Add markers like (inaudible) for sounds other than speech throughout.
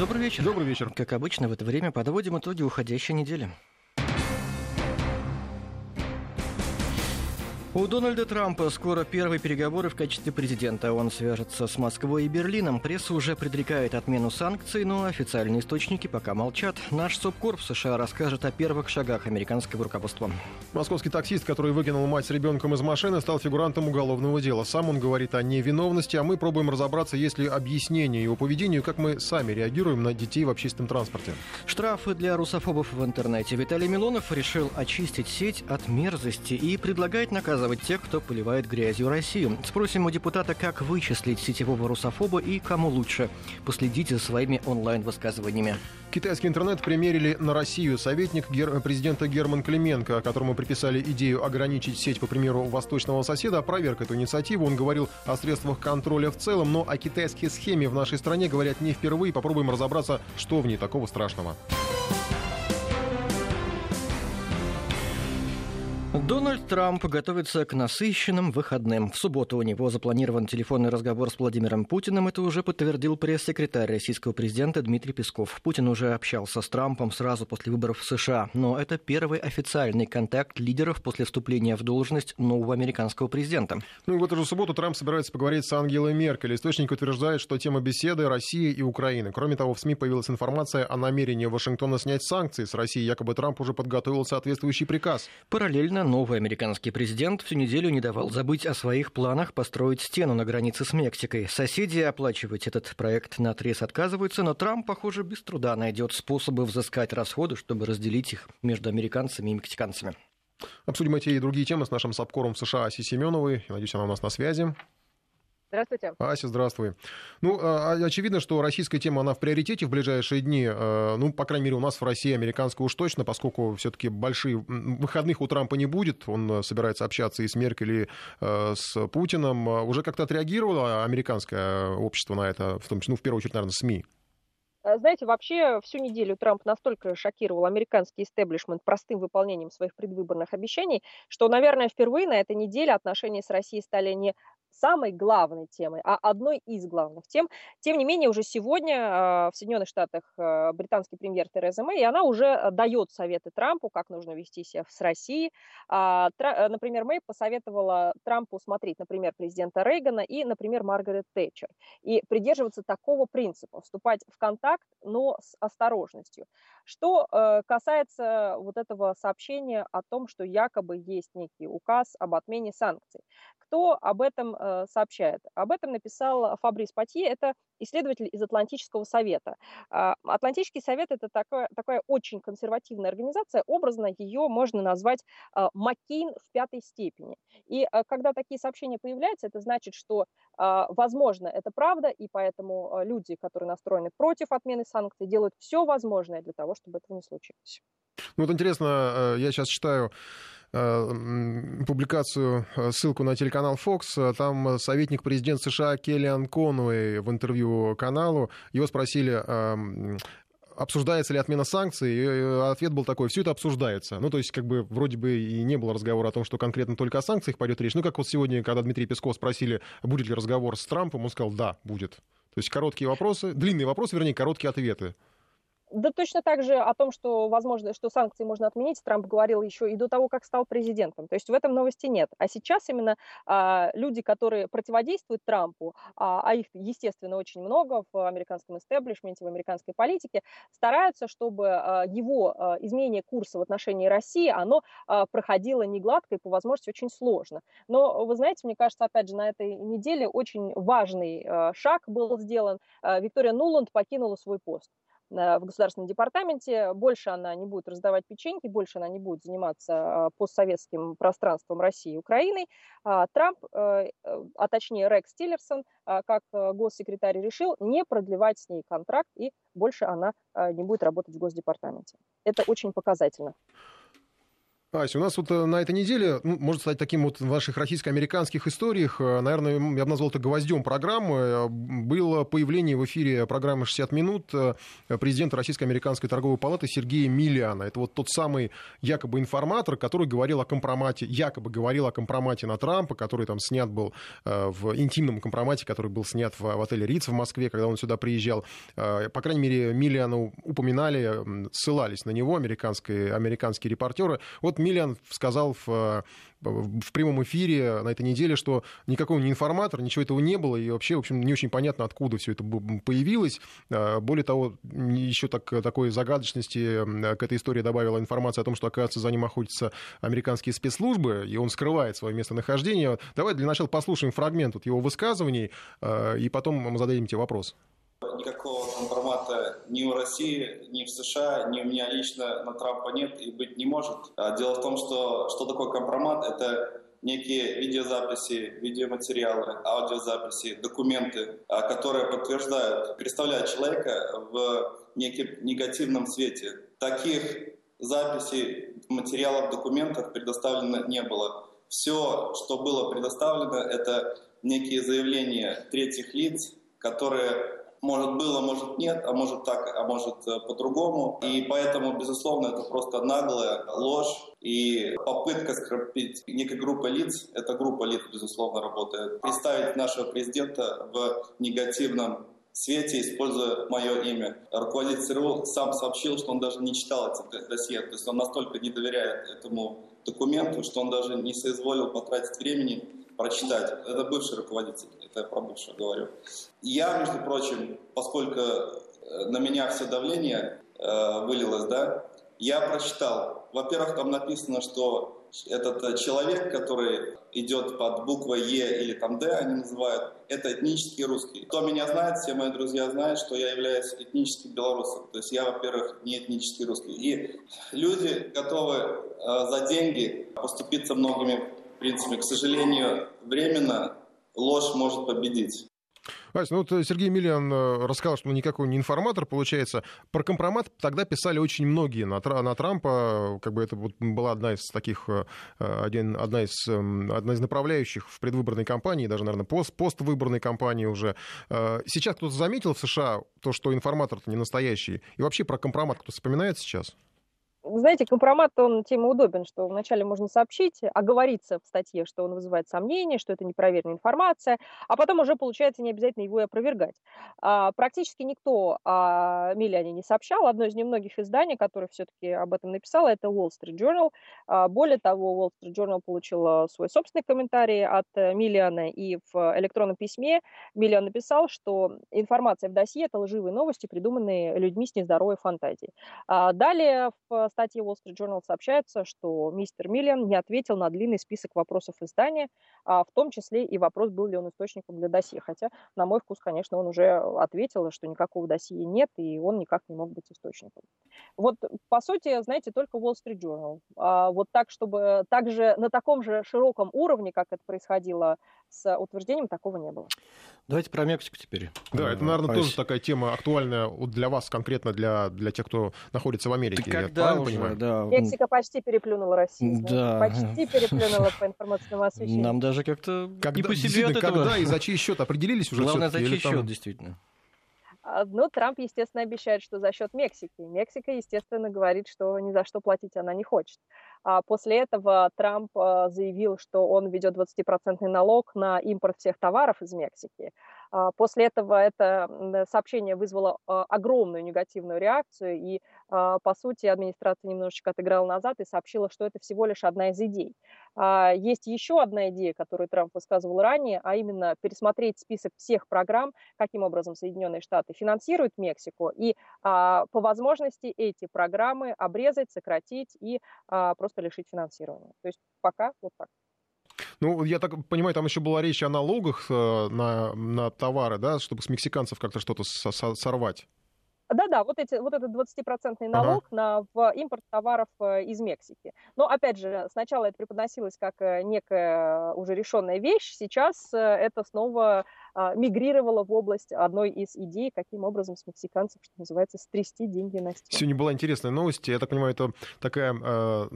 Добрый вечер. Добрый вечер. Как обычно, в это время подводим итоги уходящей недели. У Дональда Трампа скоро первые переговоры в качестве президента. Он свяжется с Москвой и Берлином. Пресса уже предрекает отмену санкций, но официальные источники пока молчат. Наш СОПКОР в США расскажет о первых шагах американского руководства. Московский таксист, который выкинул мать с ребенком из машины, стал фигурантом уголовного дела. Сам он говорит о невиновности, а мы пробуем разобраться, есть ли объяснение его поведению, как мы сами реагируем на детей в общественном транспорте. Штрафы для русофобов в интернете. Виталий Милонов решил очистить сеть от мерзости и предлагает наказывать наказывать тех, кто поливает грязью Россию. Спросим у депутата, как вычислить сетевого русофоба и кому лучше. Последите за своими онлайн-высказываниями. Китайский интернет примерили на Россию. Советник гер... президента Герман Клименко, которому приписали идею ограничить сеть, по примеру, восточного соседа, опроверг эту инициативу. Он говорил о средствах контроля в целом, но о китайской схеме в нашей стране говорят не впервые. Попробуем разобраться, что в ней такого страшного. Дональд Трамп готовится к насыщенным выходным. В субботу у него запланирован телефонный разговор с Владимиром Путиным. Это уже подтвердил пресс-секретарь российского президента Дмитрий Песков. Путин уже общался с Трампом сразу после выборов в США. Но это первый официальный контакт лидеров после вступления в должность нового американского президента. Ну и в эту же субботу Трамп собирается поговорить с Ангелой Меркель. Источник утверждает, что тема беседы – Россия и Украина. Кроме того, в СМИ появилась информация о намерении Вашингтона снять санкции с России. Якобы Трамп уже подготовил соответствующий приказ. Параллельно новый американский президент всю неделю не давал забыть о своих планах построить стену на границе с Мексикой. Соседи оплачивать этот проект на отрез отказываются, но Трамп, похоже, без труда найдет способы взыскать расходы, чтобы разделить их между американцами и мексиканцами. Обсудим эти и другие темы с нашим САПКОРом США Аси Семеновой. Надеюсь, она у нас на связи. Здравствуйте. Ася, здравствуй. Ну, а, очевидно, что российская тема, она в приоритете в ближайшие дни. Э, ну, по крайней мере, у нас в России, американская уж точно, поскольку все-таки большие выходных у Трампа не будет. Он э, собирается общаться и с Меркель, и э, с Путиным. Уже как-то отреагировало американское общество на это, в том числе, ну, в первую очередь, наверное, СМИ? Знаете, вообще всю неделю Трамп настолько шокировал американский истеблишмент простым выполнением своих предвыборных обещаний, что, наверное, впервые на этой неделе отношения с Россией стали не самой главной темой, а одной из главных тем. Тем не менее, уже сегодня а, в Соединенных Штатах а, британский премьер Тереза Мэй, и она уже дает советы Трампу, как нужно вести себя с Россией. А, э, например, Мэй посоветовала Трампу смотреть, например, президента Рейгана и, например, Маргарет Тэтчер, и придерживаться такого принципа, вступать в контакт, но с осторожностью. Что э, касается вот этого сообщения о том, что якобы есть некий указ об отмене санкций. Кто об этом э, сообщает? Об этом написал Фабрис Патье, это исследователь из Атлантического совета. А, Атлантический совет – это такая, такая очень консервативная организация, образно ее можно назвать а, Маккейн в пятой степени. И а, когда такие сообщения появляются, это значит, что, возможно, это правда, и поэтому люди, которые настроены против отмены санкций, делают все возможное для того, чтобы этого не случилось. Ну вот интересно, э, я сейчас читаю Э, публикацию, э, ссылку на телеканал Fox. Там советник президента США Келлиан Конуэй в интервью каналу. Его спросили, эм, обсуждается ли отмена санкций, и ответ был такой, все это обсуждается. Ну, то есть, как бы, вроде бы и не было разговора о том, что конкретно только о санкциях пойдет речь. Ну, как вот сегодня, когда Дмитрий Песков спросили, будет ли разговор с Трампом, он сказал, да, будет. То есть, короткие вопросы, длинные вопросы, вернее, короткие ответы. Да точно так же о том, что возможно, что санкции можно отменить, Трамп говорил еще и до того, как стал президентом. То есть в этом новости нет. А сейчас именно а, люди, которые противодействуют Трампу, а, а их, естественно, очень много в американском истеблишменте, в американской политике, стараются, чтобы а, его а, изменение курса в отношении России, оно а, проходило не гладко и по возможности очень сложно. Но вы знаете, мне кажется, опять же, на этой неделе очень важный а, шаг был сделан. А, Виктория Нуланд покинула свой пост в Государственном департаменте. Больше она не будет раздавать печеньки, больше она не будет заниматься а, постсоветским пространством России и Украиной. А, Трамп, э, а точнее Рекс Тиллерсон, а, как э, госсекретарь решил не продлевать с ней контракт, и больше она не будет работать в Госдепартаменте. Это очень показательно. Ася, у нас вот э, на этой неделе, ну, может стать таким вот в ваших российско-американских историях, э, наверное, я бы назвал это гвоздем программы, э, было появление в эфире программы «60 минут» президента Российско-американской торговой палаты Сергея Миллиана. Это вот тот самый якобы информатор, который говорил о компромате, якобы говорил о компромате на Трампа, который там снят был в интимном компромате, который был снят в, в отеле Риц в Москве, когда он сюда приезжал. По крайней мере, Миллиана упоминали, ссылались на него американские, американские репортеры. Вот Миллиан сказал в в прямом эфире на этой неделе, что никакого не информатора, ничего этого не было, и вообще, в общем, не очень понятно, откуда все это появилось. А, более того, еще так, такой загадочности к этой истории добавила информация о том, что, оказывается, за ним охотятся американские спецслужбы, и он скрывает свое местонахождение. Давай для начала послушаем фрагмент вот его высказываний, а, и потом мы зададим тебе вопрос. Никакого компромата ни у России, ни в США, ни у меня лично на Трампа нет и быть не может. А дело в том, что что такое компромат? Это некие видеозаписи, видеоматериалы, аудиозаписи, документы, а, которые подтверждают, представляют человека в неким негативном свете. Таких записей, материалов, документов предоставлено не было. Все, что было предоставлено, это некие заявления третьих лиц, которые может было, может нет, а может так, а может э, по-другому. И поэтому, безусловно, это просто наглая ложь и попытка скрепить некой группы лиц. Эта группа лиц, безусловно, работает. Представить нашего президента в негативном свете, используя мое имя. Руководитель ЦРУ сам сообщил, что он даже не читал эти досье. То есть он настолько не доверяет этому документу, что он даже не соизволил потратить времени прочитать. Это бывший руководитель, это я про бывшего говорю. Я, между прочим, поскольку э, на меня все давление э, вылилось, да, я прочитал. Во-первых, там написано, что этот э, человек, который идет под буквой Е или там Д, они называют, это этнический русский. Кто меня знает, все мои друзья знают, что я являюсь этническим белорусом. То есть я, во-первых, не этнический русский. И люди готовы э, за деньги поступиться многими принципе, к сожалению, временно ложь может победить. Вась, ну вот э, Сергей Миллиан э, рассказал, что он никакой не информатор, получается. Про компромат тогда писали очень многие на, Трампа, как бы это была одна из таких, э, один, одна, из, эм, одна из направляющих в предвыборной кампании, даже, наверное, пост, поствыборной кампании уже. Сейчас кто-то заметил в США то, что информатор-то не настоящий? И вообще про компромат кто вспоминает сейчас? Знаете, компромат, он тем удобен, что вначале можно сообщить, оговориться в статье, что он вызывает сомнения, что это непроверенная информация, а потом уже получается не обязательно его и опровергать. А, практически никто о Миллиане не сообщал. Одно из немногих изданий, которое все-таки об этом написало, это Wall Street Journal. А, более того, Wall Street Journal получил свой собственный комментарий от Миллиана, и в электронном письме Миллиан написал, что информация в досье – это лживые новости, придуманные людьми с нездоровой фантазией. А, далее в статье Wall Street Journal сообщается, что мистер Миллиан не ответил на длинный список вопросов издания, а в том числе и вопрос, был ли он источником для досье. Хотя, на мой вкус, конечно, он уже ответил, что никакого досье нет, и он никак не мог быть источником. Вот, по сути, знаете, только Wall Street Journal. А вот так, чтобы также на таком же широком уровне, как это происходило с утверждением такого не было. Давайте про Мексику теперь. Да, это, наверное, тоже такая тема актуальная для вас, конкретно для, для тех, кто находится в Америке. Ты когда уже, понимаю? Да. Мексика почти переплюнула Россию. Да. Почти переплюнула по информационному освещению. Нам даже как-то когда, не по себе от этого. Когда и за чей счет определились уже Главное, за чей счет, там... действительно. А, ну, Трамп, естественно, обещает, что за счет Мексики. Мексика, естественно, говорит, что ни за что платить она не хочет. А после этого Трамп а, заявил, что он ведет 20% налог на импорт всех товаров из Мексики. А, после этого это сообщение вызвало огромную негативную реакцию, и, по сути, администрация немножечко отыграла назад и сообщила, что это всего лишь одна из идей. Есть еще одна идея, которую Трамп высказывал ранее, а именно пересмотреть список всех программ, каким образом Соединенные Штаты финансируют Мексику, и по возможности эти программы обрезать, сократить и просто просто лишить финансирования. То есть пока вот так. Ну, я так понимаю, там еще была речь о налогах э, на, на товары, да, чтобы с мексиканцев как-то что-то сорвать. Да-да, вот, эти, вот этот 20% налог ага. на в импорт товаров э, из Мексики. Но, опять же, сначала это преподносилось как э, некая уже решенная вещь, сейчас это снова мигрировала в область одной из идей, каким образом с мексиканцев, что называется, стрясти деньги на стену. Сегодня была интересная новость. Я так понимаю, это такая э,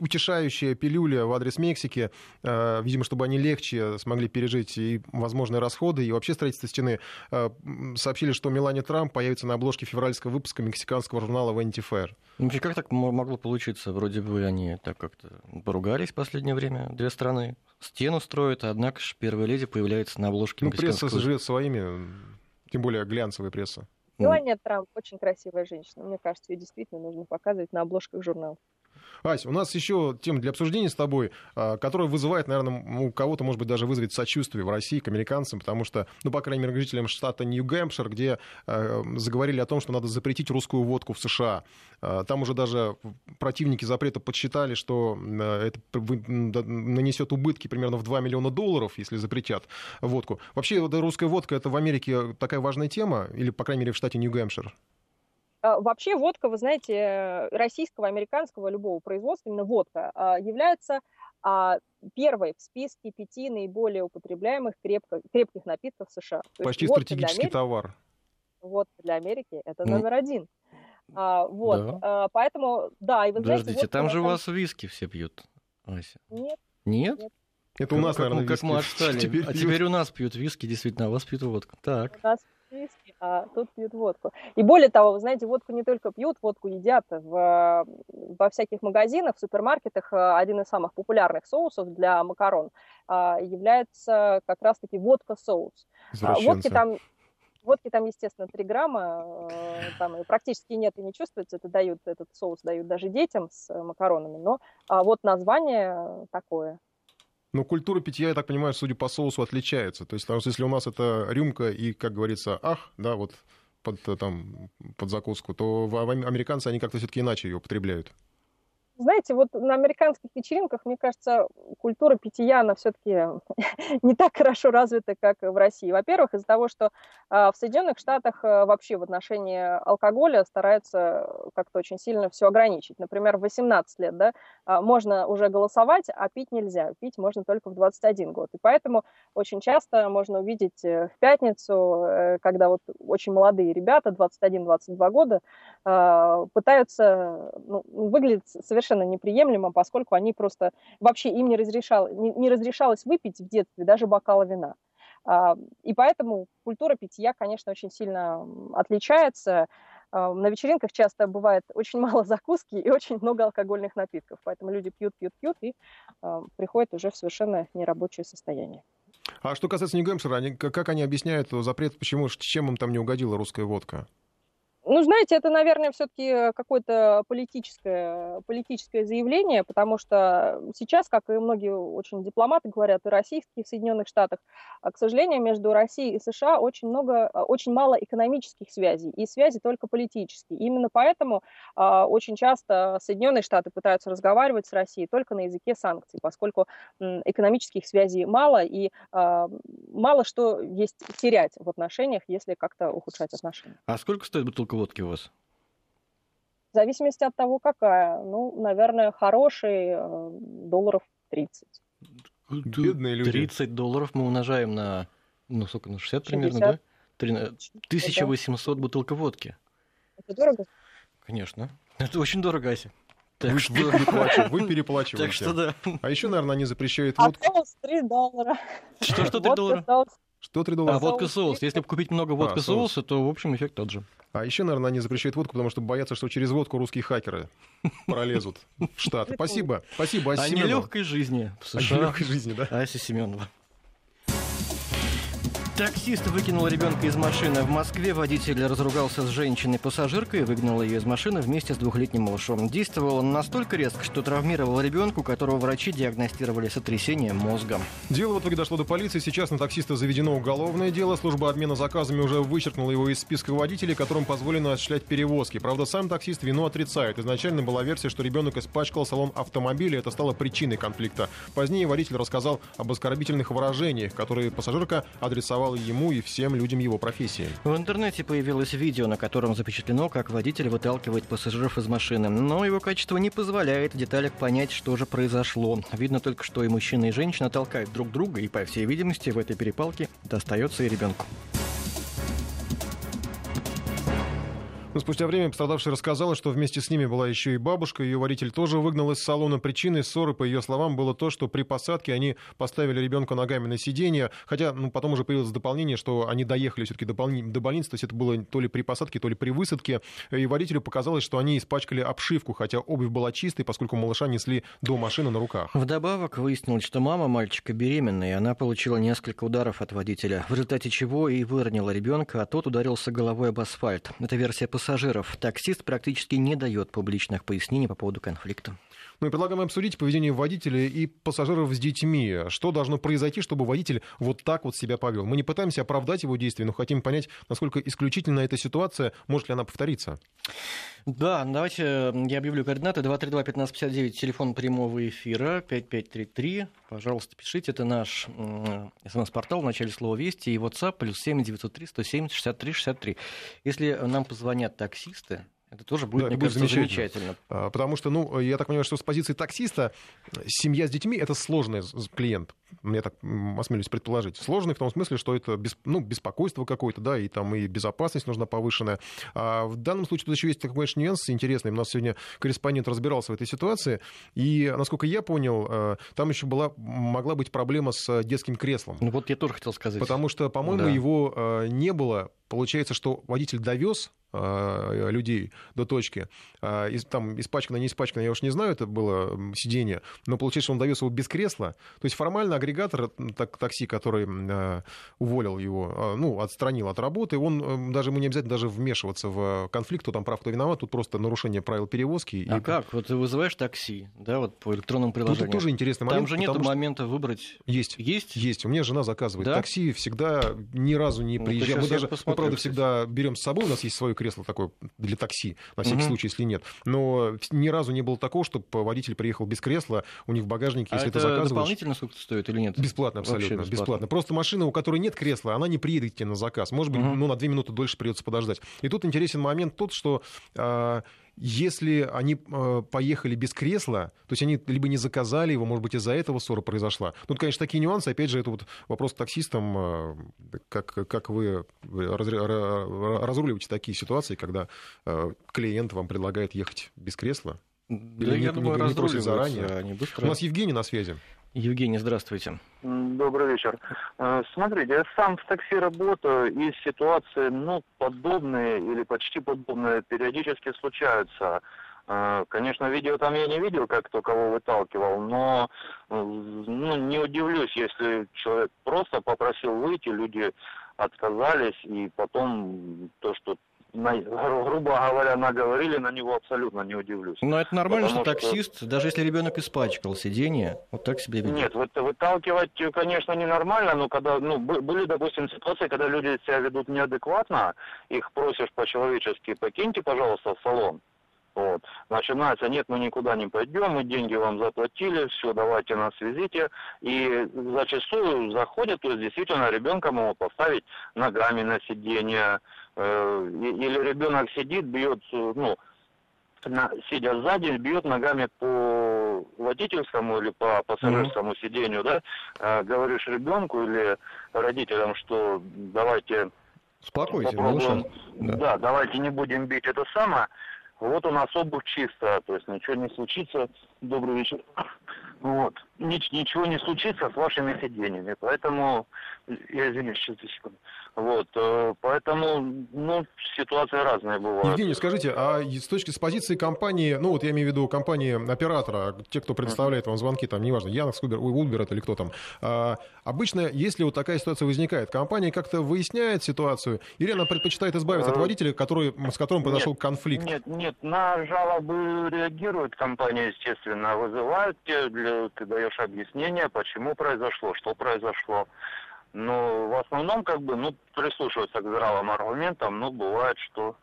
утешающая пилюля в адрес Мексики. Э, видимо, чтобы они легче смогли пережить и возможные расходы, и вообще строительство стены. Э, сообщили, что Мелания Трамп появится на обложке февральского выпуска мексиканского журнала Vanity Fair. Ну, как так могло получиться? Вроде бы они так как-то поругались в последнее время, две страны. Стену строят, однако же первая леди появляется на обложке Ну, пресса живет своими, тем более глянцевая пресса. Мелания Трамп очень красивая женщина. Мне кажется, ее действительно нужно показывать на обложках журналов. Ася, у нас еще тема для обсуждения с тобой, а, которая вызывает, наверное, у кого-то, может быть, даже вызовет сочувствие в России к американцам, потому что, ну, по крайней мере, жителям штата Нью-Гэмпшир, где э, заговорили о том, что надо запретить русскую водку в США. Э, там уже даже противники запрета подсчитали, что это нанесет убытки примерно в 2 миллиона долларов, если запретят водку. Вообще, русская водка это в Америке такая важная тема, или, по крайней мере, в штате Нью-Гэмпшир? А, вообще водка, вы знаете, российского, американского, любого производства, именно водка, а, является а, первой в списке пяти наиболее употребляемых крепко, крепких напитков США. То Почти стратегический Америки, товар. Водка для Америки это ну, номер один. А, вот, да. а, поэтому, да, и вы Подождите, знаете... там же у вас виски все пьют, Ася. Нет. Нет? Нет. Это у нас, как, наверное, как мы отстали. (laughs) Теперь а теперь у нас пьют виски, действительно, а у вас пьют водку. Так. У нас виски, а тут пьют водку. И более того, вы знаете, водку не только пьют, водку едят. В, во всяких магазинах, в супермаркетах э, один из самых популярных соусов для макарон а, является как раз-таки водка-соус. А, водки там Водки там, естественно, 3 грамма, э, там и практически нет и не чувствуется. Это дают, этот соус дают даже детям с макаронами. Но вот название такое. Но культура питья, я так понимаю, судя по соусу, отличается. То есть, потому что если у нас это рюмка и, как говорится, ах, да, вот под, там, под закуску, то американцы, они как-то все-таки иначе ее употребляют. Знаете, вот на американских вечеринках, мне кажется, культура питья, она все-таки (laughs) не так хорошо развита, как в России. Во-первых, из-за того, что а, в Соединенных Штатах а, вообще в отношении алкоголя стараются как-то очень сильно все ограничить. Например, в 18 лет да, а, можно уже голосовать, а пить нельзя. Пить можно только в 21 год. И поэтому очень часто можно увидеть э, в пятницу, э, когда вот очень молодые ребята, 21-22 года, пытаются, ну, выглядеть совершенно совершенно неприемлемо, поскольку они просто вообще им не, разрешал, не, не разрешалось выпить в детстве даже бокала вина. А, и поэтому культура питья, конечно, очень сильно отличается. А, на вечеринках часто бывает очень (laughs) мало закуски и очень много алкогольных напитков, поэтому люди пьют, пьют, пьют и а, приходят уже в совершенно нерабочее состояние. А что касается Нью-Гэмпшира, как они объясняют запрет, почему, чем им там не угодила русская водка? Ну, знаете, это, наверное, все-таки какое-то политическое, политическое заявление, потому что сейчас, как и многие очень дипломаты говорят, и российские в Соединенных Штатах, а, к сожалению, между Россией и США очень много, а, очень мало экономических связей, и связи только политические. Именно поэтому а, очень часто Соединенные Штаты пытаются разговаривать с Россией только на языке санкций, поскольку экономических связей мало, и мало что есть терять в отношениях, если как-то ухудшать отношения. А сколько стоит бутылка водки у вас? В зависимости от того, какая. Ну, наверное, хороший э, долларов 30. Бедные люди. 30 долларов мы умножаем на, ну, сколько, на 60 примерно, да? 1800 да. бутылка водки. Это дорого? Конечно. Это очень дорого, Ася. Так вы, что... вы, переплачиваете, (laughs) вы переплачиваете. Так что да. А еще, наверное, они запрещают водку. А 3 доллара. Что, что 3 доллара? Что 3 доллара? А водка соус. Если купить много водка а, соуса, то, в общем, эффект тот же. А еще, наверное, они запрещают водку, потому что боятся, что через водку русские хакеры пролезут в штат. Спасибо. Спасибо, Ася О нелегкой жизни в США. О нелегкой жизни, да. Ася Семенова. Таксист выкинул ребенка из машины. В Москве водитель разругался с женщиной-пассажиркой и выгнал ее из машины вместе с двухлетним малышом. Действовал он настолько резко, что травмировал ребенку, которого врачи диагностировали сотрясение мозга. Дело в итоге дошло до полиции. Сейчас на таксиста заведено уголовное дело. Служба обмена заказами уже вычеркнула его из списка водителей, которым позволено осуществлять перевозки. Правда, сам таксист вину отрицает. Изначально была версия, что ребенок испачкал салон автомобиля. Это стало причиной конфликта. Позднее водитель рассказал об оскорбительных выражениях, которые пассажирка адресовала подавала ему и всем людям его профессии. В интернете появилось видео, на котором запечатлено, как водитель выталкивает пассажиров из машины. Но его качество не позволяет в деталях понять, что же произошло. Видно только, что и мужчина, и женщина толкают друг друга, и, по всей видимости, в этой перепалке достается и ребенку. Но спустя время пострадавшая рассказала, что вместе с ними была еще и бабушка. Ее водитель тоже выгнал из салона. Причиной ссоры, по ее словам, было то, что при посадке они поставили ребенка ногами на сиденье. Хотя ну, потом уже появилось дополнение, что они доехали все-таки до, до больницы. То есть это было то ли при посадке, то ли при высадке. И водителю показалось, что они испачкали обшивку, хотя обувь была чистой, поскольку малыша несли до машины на руках. Вдобавок выяснилось, что мама мальчика беременная, и она получила несколько ударов от водителя, в результате чего и выронила ребенка, а тот ударился головой об асфальт. Это версия пассажиров. Таксист практически не дает публичных пояснений по поводу конфликта. Ну и предлагаем обсудить поведение водителя и пассажиров с детьми. Что должно произойти, чтобы водитель вот так вот себя повел? Мы не пытаемся оправдать его действия, но хотим понять, насколько исключительна эта ситуация, может ли она повториться. Да, давайте я объявлю координаты. 232-1559, телефон прямого эфира, 5533. Пожалуйста, пишите. Это наш смс-портал в начале слова «Вести» и WhatsApp, плюс 7 903 170 63 63. Если нам позвонят таксисты, это тоже будет, да, мне будет кажется, замечательно. замечательно. А, потому что, ну, я так понимаю, что с позиции таксиста семья с детьми — это сложный клиент. Мне так осмелюсь предположить. Сложный в том смысле, что это без, ну, беспокойство какое-то, да, и там и безопасность нужна повышенная. А в данном случае тут еще есть такой, конечно, нюанс интересный. У нас сегодня корреспондент разбирался в этой ситуации, и, насколько я понял, э, там еще была, могла быть проблема с детским креслом. Ну вот я тоже хотел сказать. Потому что, по-моему, да. его э, не было Получается, что водитель довез э, людей до точки. Там испачкано, не испачкано, я уж не знаю, это было сиденье, но получается, что он довез его без кресла. То есть формально агрегатор так, такси, который э, уволил его, ну, отстранил от работы, он даже ему не обязательно даже вмешиваться в конфликт, кто там прав, кто виноват, тут просто нарушение правил перевозки. А и... как? Вот ты вызываешь такси, да, вот по электронному приложению. Тут тоже интересный момент. Там же нет момента выбрать. Есть. Есть? Есть. У меня жена заказывает да? такси, всегда ни разу не приезжает. Мы даже правда, всегда берем с собой, у нас есть свое кресло такое для такси, на всякий угу. случай, если нет. Но ни разу не было такого, чтобы водитель приехал без кресла, у них в багажнике, если а это заказываешь... дополнительно сколько стоит или нет? Бесплатно, абсолютно, бесплатно. бесплатно. Просто машина, у которой нет кресла, она не приедет тебе на заказ. Может быть, угу. ну, на две минуты дольше придется подождать. И тут интересен момент тот, что а, если они э, поехали без кресла, то есть они либо не заказали его, может быть, из-за этого ссора произошла. Ну, конечно, такие нюансы. Опять же, это вот вопрос к таксистам, э, как, как вы разруливаете такие ситуации, когда клиент вам предлагает ехать без кресла? Да, Или я думаю, не, не заранее. Они быстро... У нас Евгений на связи. Евгений, здравствуйте. Добрый вечер. Э, смотрите, я сам в такси работаю, и ситуации, ну, подобные или почти подобные периодически случаются. Э, конечно, видео там я не видел, как кто кого выталкивал, но э, ну, не удивлюсь, если человек просто попросил выйти, люди отказались, и потом то, что на, грубо говоря, наговорили на него, абсолютно не удивлюсь. Но это нормально, что таксист, что... даже если ребенок испачкал сиденье, вот так себе ведет. Нет, вот выталкивать, конечно, ненормально, но когда, ну, были, допустим, ситуации, когда люди себя ведут неадекватно, их просишь по-человечески, покиньте, пожалуйста, в салон. Вот. Начинается, нет, мы никуда не пойдем, мы деньги вам заплатили, все, давайте нас везите. И зачастую заходят, то есть действительно ребенка могут поставить ногами на сиденье, э, или ребенок сидит, бьет, ну, на, сидя сзади, бьет ногами по водительскому или по пассажирскому mm-hmm. сиденью, да, э, говоришь ребенку или родителям, что давайте Успокойте, попробуем, да. да, давайте не будем бить это самое. Вот у нас обувь чистая, то есть ничего не случится. Добрый вечер. (coughs) Вот. Нич- ничего не случится с вашими сиденьями. Поэтому, я извиняюсь, сейчас секунду. Вот, э, поэтому, ну, ситуация разная бывает. Евгений, скажите, а с точки с позиции компании, ну, вот я имею в виду компании оператора, те, кто предоставляет вам звонки, там, неважно, Яндекс, Uber, Uber это или кто там, а, обычно, если вот такая ситуация возникает, компания как-то выясняет ситуацию, или она предпочитает избавиться от э, водителя, который, с которым произошел нет, конфликт? Нет, нет, на жалобы реагирует компания, естественно, вызывают, для, ты даешь объяснение, почему произошло, что произошло. Но в основном, как бы, ну, прислушиваться к здравым аргументам, но бывает, что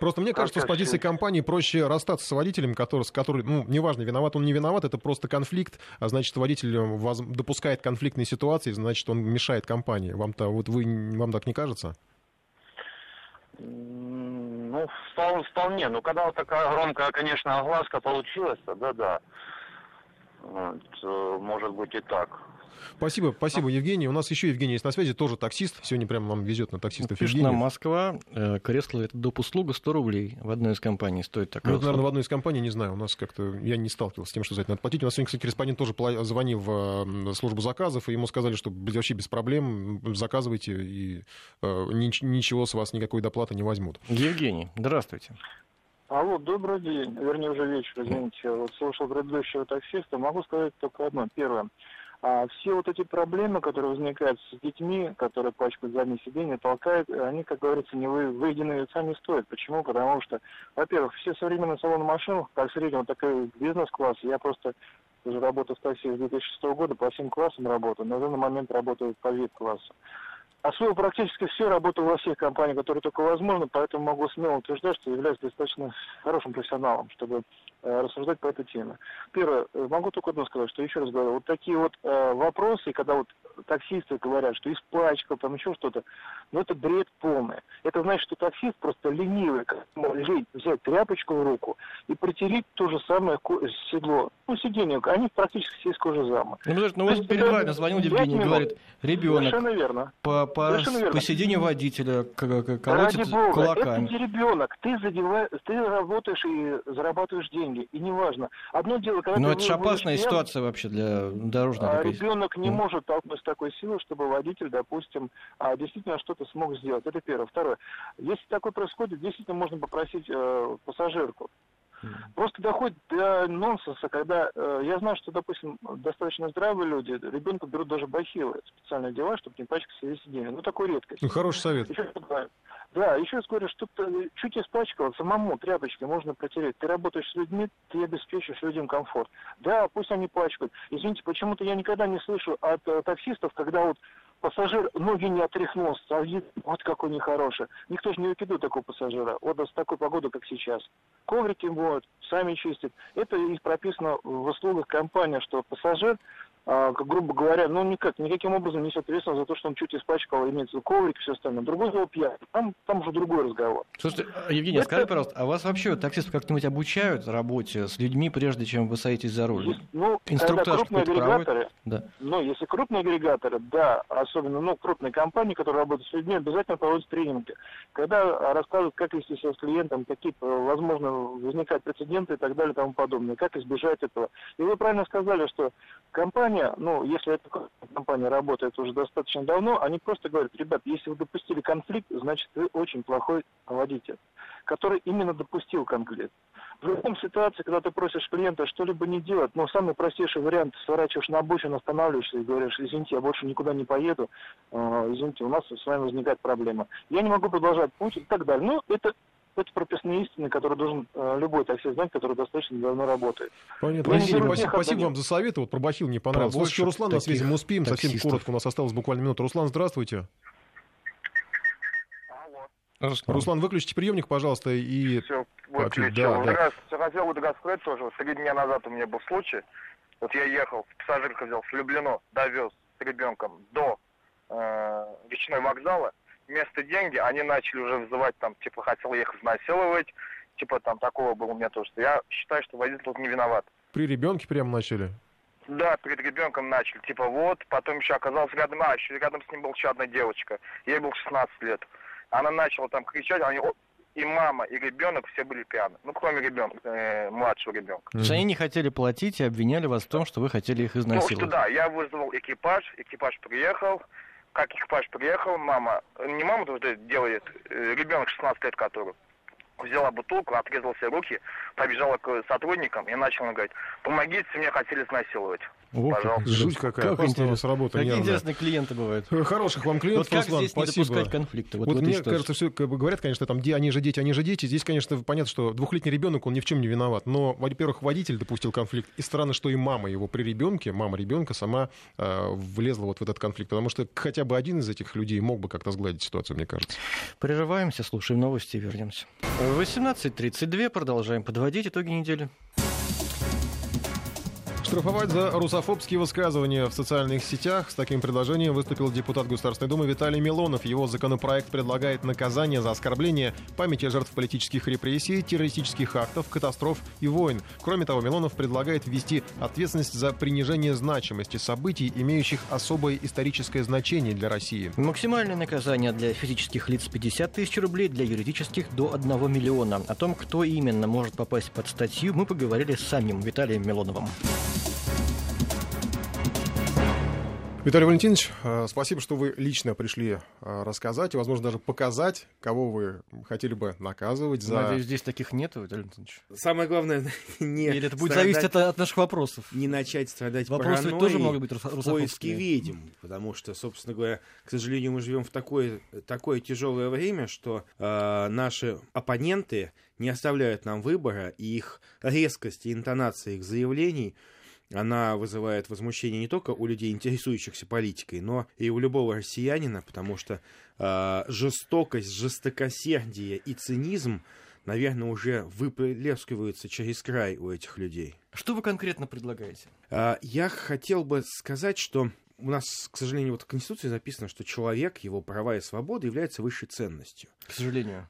Просто мне кажется, с позиции компании проще расстаться с водителем, который, с который, ну, неважно, виноват он не виноват, это просто конфликт, а значит, водитель воз... допускает конфликтные ситуации, значит, он мешает компании. Вам-то, вот вы, вам так не кажется? Ну, вполне. Ну, когда вот такая громкая, конечно, огласка получилась, тогда да. Вот, э, может быть и так. Спасибо, спасибо, Евгений. У нас еще Евгений есть на связи, тоже таксист. Сегодня прямо нам везет на таксистов Пишет Евгений. нам Москва, э, кресло это доп. услуга 100 рублей в одной из компаний стоит такая Ну, это, наверное, в одной из компаний, не знаю, у нас как-то, я не сталкивался с тем, что за это надо платить. У нас сегодня, кстати, корреспондент тоже звонил в э, службу заказов, и ему сказали, что вообще без проблем, заказывайте, и э, нич- ничего с вас, никакой доплаты не возьмут. Евгений, здравствуйте. Алло, добрый день. Вернее, уже вечер, извините. Вот слушал предыдущего таксиста. Могу сказать только одно. Первое. А все вот эти проблемы, которые возникают с детьми, которые пачкают задние сиденья, толкают, они, как говорится, не вы, выеденные не стоят. Почему? Потому что, во-первых, все современные салоны машин, как среднего, так и бизнес-класс, я просто уже работаю в такси с 2006 года, по всем классам работаю, на данный момент работаю по вип-классу. Освоил практически все, работал во всех компаниях, которые только возможно, поэтому могу смело утверждать, что являюсь достаточно хорошим профессионалом, чтобы э, рассуждать по этой теме. Первое, э, могу только одно сказать, что еще раз говорю, вот такие вот э, вопросы, когда вот таксисты говорят, что испачкал, там еще что-то, ну это бред полный. Это значит, что таксист просто ленивый, как взять тряпочку в руку и протереть то же самое седло. Ну, сиденье, они практически все из кожи зама. Ну, подожди, ну вот перед вами звонил Евгений говорит, ребенок Совершенно верно. по, по, Совершенно верно. по сиденью водителя колотит Ради бога, кулаками. это не ребенок. Ты задеваешь, ты работаешь и зарабатываешь деньги. И неважно. Одно дело, когда Но ты это же опасная пьян, ситуация вообще для дорожного а ребенок не Мгм. может толкнуть с такой силой, чтобы водитель, допустим, а, действительно что-то смог сделать. Это первое. Второе. Если такое происходит, действительно можно попросить э, пассажирку. Просто доходит до нонсенса, когда э, я знаю, что, допустим, достаточно здравые люди, ребенку берут даже бахилы, специальные дела, чтобы не пачкать себе сиденье. Ну, такой редкость. Ну, хороший совет. Еще говорю. Да, еще раз говорю, что чуть испачкал, самому тряпочкой можно протереть. Ты работаешь с людьми, ты обеспечиваешь людям комфорт. Да, пусть они пачкают. Извините, почему-то я никогда не слышу от э, таксистов, когда вот пассажир ноги не отряхнул, а вид, вот какой нехороший. Никто же не выкидывает такого пассажира. Вот с такой погодой, как сейчас. Коврики моют, сами чистят. Это и прописано в услугах компании, что пассажир а, как, грубо говоря, ну никак, никаким образом несет ответственность за то, что он чуть испачкал, имеется в виду коврик и все остальное. Другой дело пьян. Там, там уже другой разговор. Слушайте, а, Евгений, Это- скажи, пожалуйста, а вас вообще таксистов как-нибудь обучают работе с людьми, прежде чем вы садитесь за руль? Есть- ну, Инструктаж когда крупные агрегаторы, Да. ну, если крупные агрегаторы, да, особенно, ну, крупные компании, которые работают с людьми, обязательно проводят тренинги. Когда рассказывают, как вести себя с клиентом, какие, возможно, возникают прецеденты и так далее и тому подобное, как избежать этого. И вы правильно сказали, что компания, ну, если эта компания работает уже достаточно давно, они просто говорят, ребят, если вы допустили конфликт, значит, вы очень плохой водитель, который именно допустил конфликт. В любом ситуации, когда ты просишь клиента что-либо не делать, ну, самый простейший вариант, сворачиваешь на обочину, останавливаешься и говоришь, извините, я больше никуда не поеду, э, извините, у нас с вами возникает проблема. Я не могу продолжать путь и так далее. Ну, это, это прописные истины, которые должен э, любой таксист знать, который достаточно давно работает. Понятно. Не Спасибо, спасибо, вам за советы. Вот про бахил не понравилось. Нас еще Руслан на связи, мы успеем. Совсем таксистов. коротко, у нас осталось буквально минута. Руслан, здравствуйте. Руслан. Руслан, выключите приемник, пожалуйста, и... Все, выключил. да, Вот да. хотел бы так сказать тоже, вот три дня назад у меня был случай. Вот я ехал, пассажирка взял с Люблино, довез с ребенком до э, речной вокзала. Вместо деньги они начали уже вызывать там, типа, хотел их изнасиловать, типа там такого было у меня тоже. Я считаю, что водитель тут не виноват. При ребенке прямо начали. Да, перед ребенком начали, типа вот, потом еще оказалось рядом, а, еще рядом с ним была еще одна девочка, ей было 16 лет. Она начала там кричать, они, о, и мама, и ребенок все были пьяны. Ну, кроме ребенка, э, младшего ребенка. То есть они не хотели платить и обвиняли вас в том, что вы хотели их Ну, что изнасиловать. да, я вызвал экипаж, экипаж приехал. Как экипаж приехал, мама, не мама тоже делает, э, ребенок 16 лет который, взяла бутылку, отрезала себе руки, побежала к сотрудникам и начала говорить, помогите, меня хотели изнасиловать. Пожалуйста. Жуть какая. Как Опасная у интересно. вас работа, Какие нервная. интересные клиенты бывают. Э, Хороших вам Вот клиентов, как Руслан, здесь не спасибо. допускать конфликта? Вот, Вот, мне кажется, бы говорят, конечно, там, где они же дети, они же дети. Здесь, конечно, понятно, что двухлетний ребенок, он ни в чем не виноват. Но, во-первых, водитель допустил конфликт. И странно, что и мама его при ребенке, мама ребенка сама э, влезла вот в этот конфликт. Потому что хотя бы один из этих людей мог бы как-то сгладить ситуацию, мне кажется. Прерываемся, слушаем новости и вернемся. 18.32. Продолжаем подводить итоги недели. Штрафовать за русофобские высказывания в социальных сетях. С таким предложением выступил депутат Государственной Думы Виталий Милонов. Его законопроект предлагает наказание за оскорбление памяти жертв политических репрессий, террористических актов, катастроф и войн. Кроме того, Милонов предлагает ввести ответственность за принижение значимости событий, имеющих особое историческое значение для России. Максимальное наказание для физических лиц 50 тысяч рублей, для юридических до 1 миллиона. О том, кто именно может попасть под статью, мы поговорили с самим Виталием Милоновым. Виталий Валентинович, э, спасибо, что вы лично пришли э, рассказать и, возможно, даже показать, кого вы хотели бы наказывать за... Надеюсь, здесь таких нет, Виталий Валентинович. Самое главное, (laughs) не Или это будет зависеть от, от наших вопросов? Не начать страдать Вопросы паранойей, тоже могут быть русофобские. поиски ведьм, потому что, собственно говоря, к сожалению, мы живем в такое, такое тяжелое время, что э, наши оппоненты не оставляют нам выбора, и их резкость и интонация их заявлений она вызывает возмущение не только у людей, интересующихся политикой, но и у любого россиянина, потому что э, жестокость, жестокосердие и цинизм, наверное, уже выплескиваются через край у этих людей. Что вы конкретно предлагаете? Э, я хотел бы сказать, что у нас, к сожалению, вот в Конституции записано, что человек, его права и свободы являются высшей ценностью. К сожалению.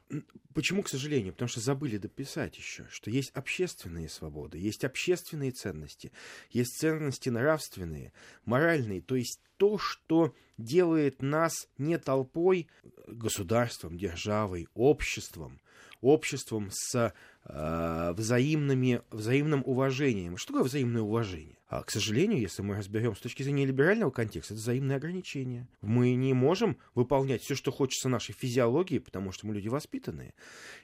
Почему, к сожалению? Потому что забыли дописать еще, что есть общественные свободы, есть общественные ценности, есть ценности нравственные, моральные, то есть то, что делает нас не толпой, государством, державой, обществом, обществом с э, взаимными, взаимным уважением. Что такое взаимное уважение? А, к сожалению, если мы разберем с точки зрения либерального контекста, это взаимные ограничения. Мы не можем выполнять все, что хочется нашей физиологии, потому что мы люди воспитанные.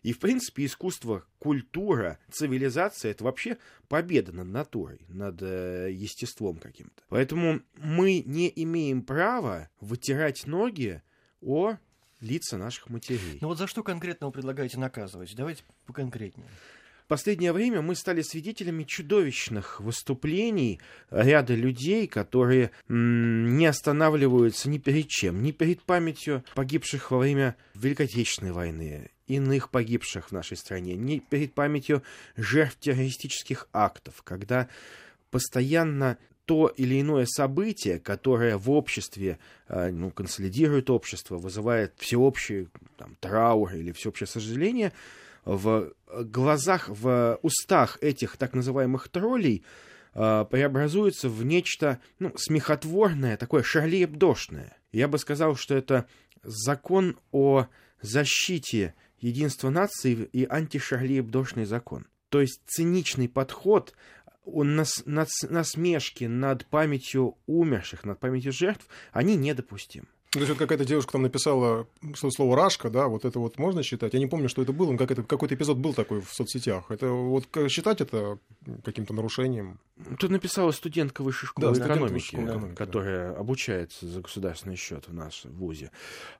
И, в принципе, искусство, культура, цивилизация — это вообще победа над натурой, над э, естеством каким-то. Поэтому мы не имеем права вытирать ноги о лица наших матерей. Ну вот за что конкретно вы предлагаете наказывать? Давайте поконкретнее. В последнее время мы стали свидетелями чудовищных выступлений ряда людей, которые не останавливаются ни перед чем, ни перед памятью погибших во время Великой Отечественной войны, иных погибших в нашей стране, ни перед памятью жертв террористических актов, когда постоянно то или иное событие, которое в обществе э, ну, консолидирует общество, вызывает всеобщий там, траур или всеобщее сожаление, в глазах, в устах этих так называемых троллей э, преобразуется в нечто ну, смехотворное, такое шарлеебдошное. Я бы сказал, что это закон о защите единства нации и антишарлеебдошный закон. То есть циничный подход нас, нас, насмешки над памятью умерших, над памятью жертв, они недопустимы. То есть вот какая-то девушка там написала слово «рашка», да, вот это вот можно считать? Я не помню, что это было, но как это, какой-то эпизод был такой в соцсетях. Это вот считать это каким-то нарушением? Тут написала студентка высшей школы Да, экономики, школы экономики, да. которая обучается за государственный счет в нашем ВУЗе.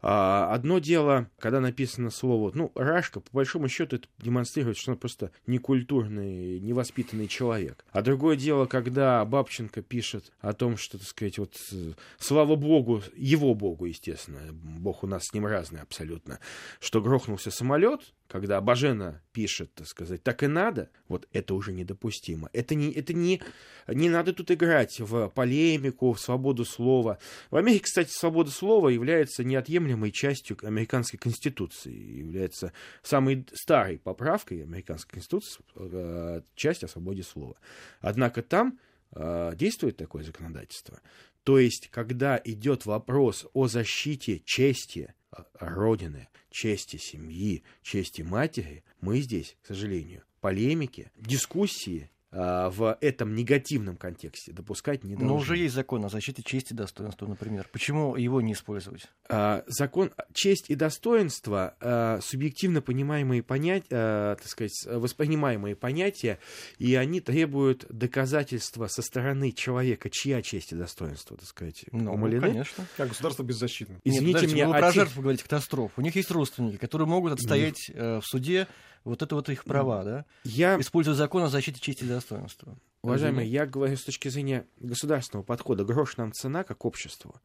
А, одно дело, когда написано слово, ну, «рашка», по большому счету это демонстрирует, что он просто некультурный, невоспитанный человек. А другое дело, когда Бабченко пишет о том, что, так сказать, вот, э, слава богу, его богу, естественно, бог у нас с ним разный абсолютно, что грохнулся самолет, когда Бажена пишет, так сказать, так и надо, вот это уже недопустимо. Это не, это не, не надо тут играть в полемику, в свободу слова. В Америке, кстати, свобода слова является неотъемлемой частью американской конституции, является самой старой поправкой американской конституции, э, часть о свободе слова. Однако там э, действует такое законодательство. То есть, когда идет вопрос о защите чести э, Родины, чести семьи, чести матери, мы здесь, к сожалению, полемики, дискуссии в этом негативном контексте допускать не должны. Но уже есть закон о защите чести и достоинства, например. Почему его не использовать? А, закон честь и достоинство а, субъективно понимаемые понятия, так сказать, воспринимаемые понятия, и они требуют доказательства со стороны человека, чья честь и достоинство, так сказать, Ну, умалены. конечно. Как государство беззащитно. Нет, Извините подождите, меня, вы про те- жертв говорите, катастроф. У них есть родственники, которые могут отстоять э, в суде вот это вот их права, да? Я Используя закон о защите чести и достоинства. Уважаемые, я говорю с точки зрения государственного подхода. Грош нам цена как обществу.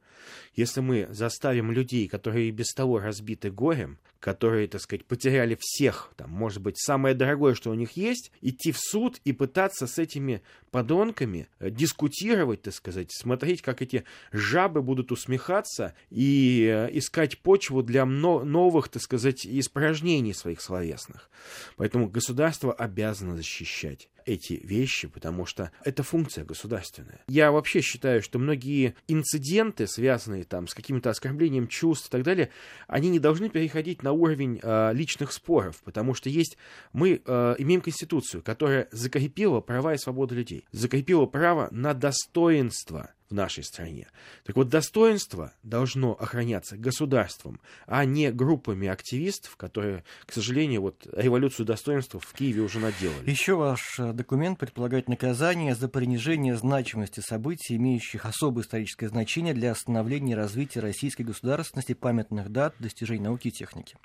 Если мы заставим людей, которые и без того разбиты горем, которые, так сказать, потеряли всех, там, может быть, самое дорогое, что у них есть, идти в суд и пытаться с этими подонками э, дискутировать, так сказать, смотреть, как эти жабы будут усмехаться и э, искать почву для новых, так сказать, испражнений своих словесных. Поэтому государство обязано защищать эти вещи, потому что это функция государственная. Я вообще считаю, что многие инциденты, связанные там с каким-то оскорблением чувств и так далее, они не должны переходить на уровень э, личных споров, потому что есть мы э, имеем конституцию, которая закрепила права и свободы людей, закрепила право на достоинство в нашей стране. Так вот, достоинство должно охраняться государством, а не группами активистов, которые, к сожалению, вот революцию достоинства в Киеве уже наделали. Еще ваш э, документ предполагает наказание за принижение значимости событий, имеющих особое историческое значение для остановления и развития российской государственности, памятных дат, достижений науки и техники.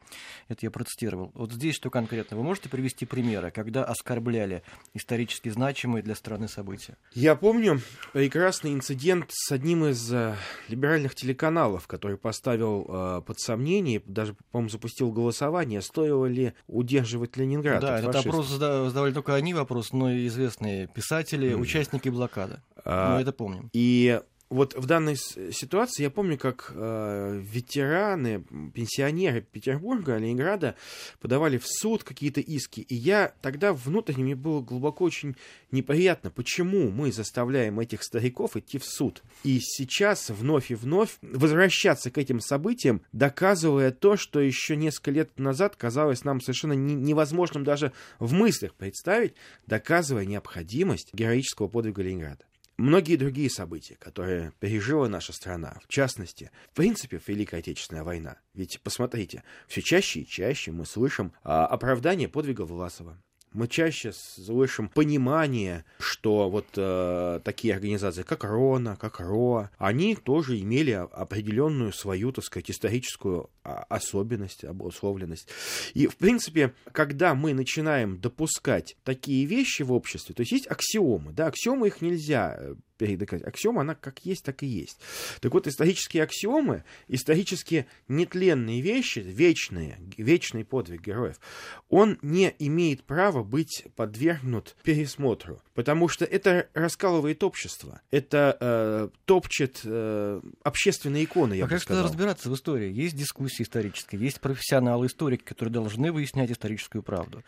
Это я процитировал. Вот здесь что конкретно? Вы можете привести примеры, когда оскорбляли исторически значимые для страны события? Я помню прекрасный инцидент инцидент с одним из э, либеральных телеканалов, который поставил э, под сомнение, даже, по-моему, запустил голосование, стоило ли удерживать Ленинград. Да, этот вопрос задавали только они вопрос, но и известные писатели, mm. участники блокады. А, Мы это помним. И вот в данной ситуации я помню, как э, ветераны, пенсионеры Петербурга, Ленинграда подавали в суд какие-то иски. И я тогда внутренне мне было глубоко очень неприятно, почему мы заставляем этих стариков идти в суд. И сейчас вновь и вновь возвращаться к этим событиям, доказывая то, что еще несколько лет назад казалось нам совершенно невозможным даже в мыслях представить, доказывая необходимость героического подвига Ленинграда многие другие события, которые пережила наша страна, в частности, в принципе, Великая Отечественная война. Ведь, посмотрите, все чаще и чаще мы слышим а, оправдание подвига Власова, мы чаще слышим понимание, что вот э, такие организации, как РОНА, как РОА, они тоже имели определенную свою, так сказать, историческую а, особенность, обусловленность. И, в принципе, когда мы начинаем допускать такие вещи в обществе, то есть есть аксиомы, да, аксиомы их нельзя передоказать. Аксиома, она как есть, так и есть. Так вот, исторические аксиомы, исторические нетленные вещи, вечные, вечный подвиг героев, он не имеет права быть подвергнут пересмотру, потому что это раскалывает общество, это э, топчет э, общественные иконы, я а бы как сказал. разбираться в истории? Есть дискуссии исторические, есть профессионалы-историки, которые должны выяснять историческую правду.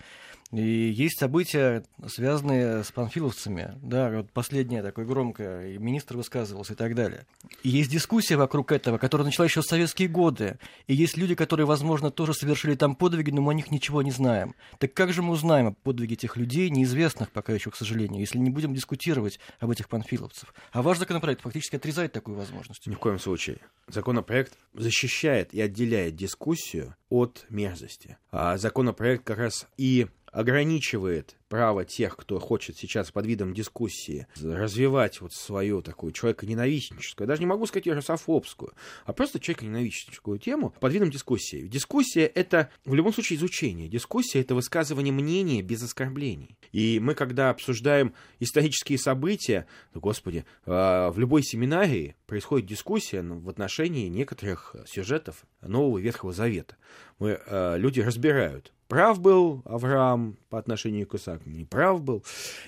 И есть события, связанные с панфиловцами. Да, вот последнее такое громкое, и министр высказывался и так далее. И есть дискуссия вокруг этого, которая началась еще в советские годы. И есть люди, которые, возможно, тоже совершили там подвиги, но мы о них ничего не знаем. Так как же мы узнаем о подвиге этих людей, неизвестных пока еще, к сожалению, если не будем дискутировать об этих панфиловцев? А ваш законопроект фактически отрезает такую возможность. Ни в коем случае. Законопроект защищает и отделяет дискуссию от мерзости. А законопроект как раз и ограничивает право тех, кто хочет сейчас под видом дискуссии развивать вот свою такую человеконенавистническую, я даже не могу сказать русофобскую, а просто человеконенавистническую тему под видом дискуссии. Дискуссия — это в любом случае изучение. Дискуссия — это высказывание мнения без оскорблений. И мы, когда обсуждаем исторические события, то, господи, а, в любой семинарии происходит дискуссия в отношении некоторых сюжетов Нового Ветхого Завета. Мы, а, люди разбирают, прав был Авраам по отношению к Исааку, не прав был.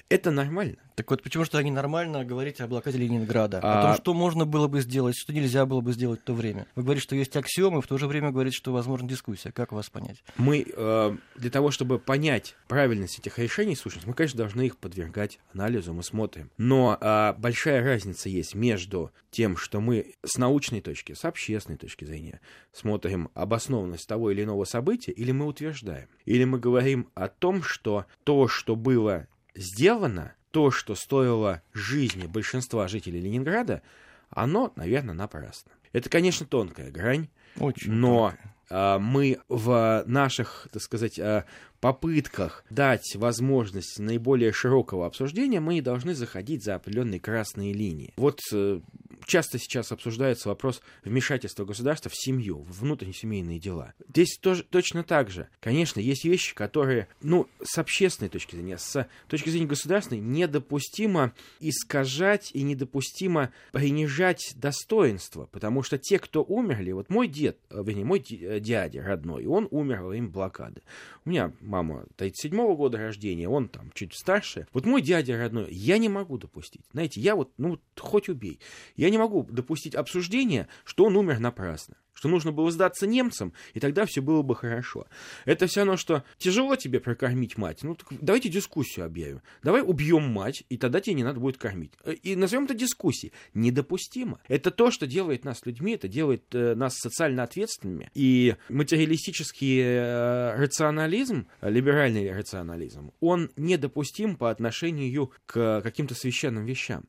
Это нормально. Так вот, почему что они нормально говорить о блокаде Ленинграда? А... О том, что можно было бы сделать, что нельзя было бы сделать в то время. Вы говорите, что есть аксиомы, в то же время говорите, что возможна дискуссия. Как вас понять? Мы э, для того, чтобы понять правильность этих решений, сущность, мы, конечно, должны их подвергать анализу, мы смотрим. Но э, большая разница есть между тем, что мы с научной точки, с общественной точки зрения смотрим обоснованность того или иного события, или мы утверждаем, или мы говорим о том, что то, что было сделано, то, что стоило жизни большинства жителей Ленинграда, оно, наверное, напрасно. Это, конечно, тонкая грань, Очень но тонкая. А, мы в наших, так сказать, а, попытках дать возможность наиболее широкого обсуждения, мы не должны заходить за определенные красные линии. Вот э, часто сейчас обсуждается вопрос вмешательства государства в семью, в внутреннесемейные дела. Здесь тоже точно так же. Конечно, есть вещи, которые, ну, с общественной точки зрения, с точки зрения государственной, недопустимо искажать и недопустимо принижать достоинство, потому что те, кто умерли, вот мой дед, э, вернее, мой э, дядя родной, он умер во время блокады. У меня мама 37-го года рождения, он там чуть старше. Вот мой дядя родной, я не могу допустить. Знаете, я вот, ну, хоть убей. Я не могу допустить обсуждения, что он умер напрасно что нужно было сдаться немцам, и тогда все было бы хорошо. Это все равно, что тяжело тебе прокормить мать. Ну, так давайте дискуссию объявим. Давай убьем мать, и тогда тебе не надо будет кормить. Э, и назовем это дискуссией. Недопустимо. Это то, что делает нас людьми, это делает э, нас социально ответственными. И материалистический э, рационализм, либеральный рационализм, он недопустим по отношению к каким-то священным вещам.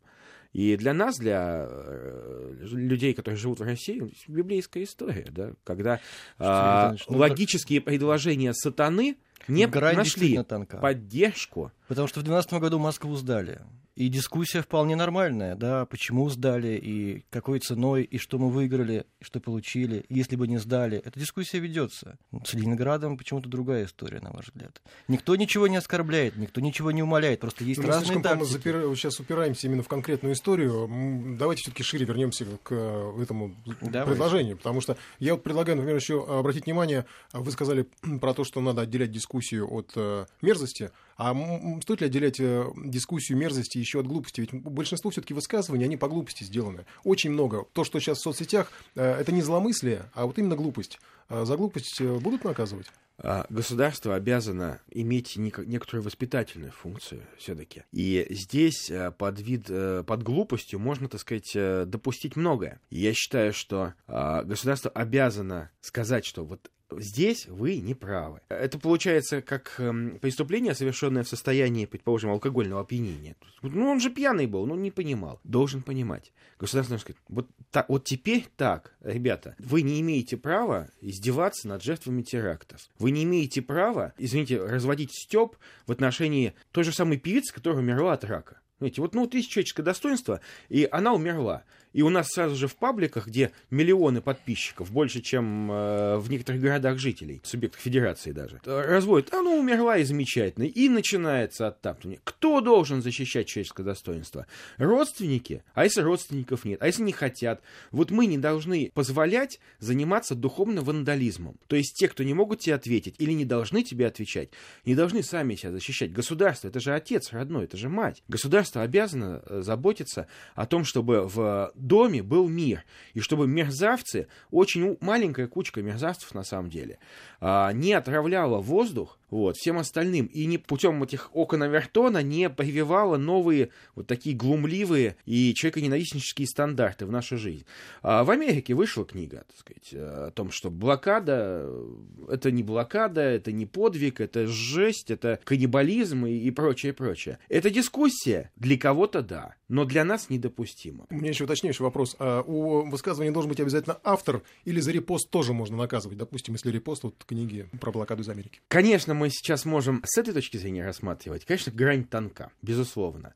И для нас, для э, людей, которые живут в России, библейская история, да, когда а, ну, логические предложения сатаны не нашли поддержку. Потому что в 2012 году Москву сдали. И дискуссия вполне нормальная, да, почему сдали, и какой ценой, и что мы выиграли, и что получили, если бы не сдали. Эта дискуссия ведется. С Ленинградом почему-то другая история, на ваш взгляд. Никто ничего не оскорбляет, никто ничего не умоляет, просто есть мы разные тактики. Запир... Сейчас упираемся именно в конкретную историю. Давайте все-таки шире вернемся к э, этому Давайте. предложению, потому что я вот предлагаю, например, еще обратить внимание, вы сказали (clears throat) про то, что надо отделять дискуссию от э, мерзости, а стоит ли отделять э, дискуссию мерзости еще от глупости? Ведь большинство все-таки высказываний, они по глупости сделаны. Очень много. То, что сейчас в соцсетях, э, это не зломыслие, а вот именно глупость. А за глупость э, будут наказывать? А, государство обязано иметь некоторую воспитательную функцию все-таки. И здесь под вид, под глупостью можно, так сказать, допустить многое. Я считаю, что а, государство обязано сказать, что вот здесь вы не правы. Это получается как эм, преступление, совершенное в состоянии, предположим, алкогольного опьянения. Ну, он же пьяный был, ну, не понимал. Должен понимать. Государство должно сказать, вот, так, вот теперь так, ребята, вы не имеете права издеваться над жертвами терактов. Вы не имеете права, извините, разводить стёб в отношении той же самой певицы, которая умерла от рака. Знаете, вот, ну, вот есть человеческое достоинство, и она умерла. И у нас сразу же в пабликах, где миллионы подписчиков, больше, чем э, в некоторых городах жителей, субъектах федерации даже, разводят, а ну умерла и замечательно. И начинается оттаптывание. Кто должен защищать человеческое достоинство? Родственники? А если родственников нет? А если не хотят? Вот мы не должны позволять заниматься духовным вандализмом. То есть те, кто не могут тебе ответить или не должны тебе отвечать, не должны сами себя защищать. Государство, это же отец родной, это же мать. Государство обязано э, заботиться о том, чтобы в доме был мир. И чтобы мерзавцы, очень маленькая кучка мерзавцев на самом деле, а, не отравляла воздух вот, всем остальным, и не путем этих окон Авертона не прививала новые вот такие глумливые и человеконенавистнические стандарты в нашу жизнь. А в Америке вышла книга, так сказать, о том, что блокада — это не блокада, это не подвиг, это жесть, это каннибализм и, и прочее, прочее. Это дискуссия для кого-то да, но для нас недопустимо. У меня еще уточнейший вопрос. А у высказывания должен быть обязательно автор или за репост тоже можно наказывать? Допустим, если репост вот книги про блокаду из Америки. Конечно, мы сейчас можем с этой точки зрения рассматривать, конечно, грань тонка, безусловно.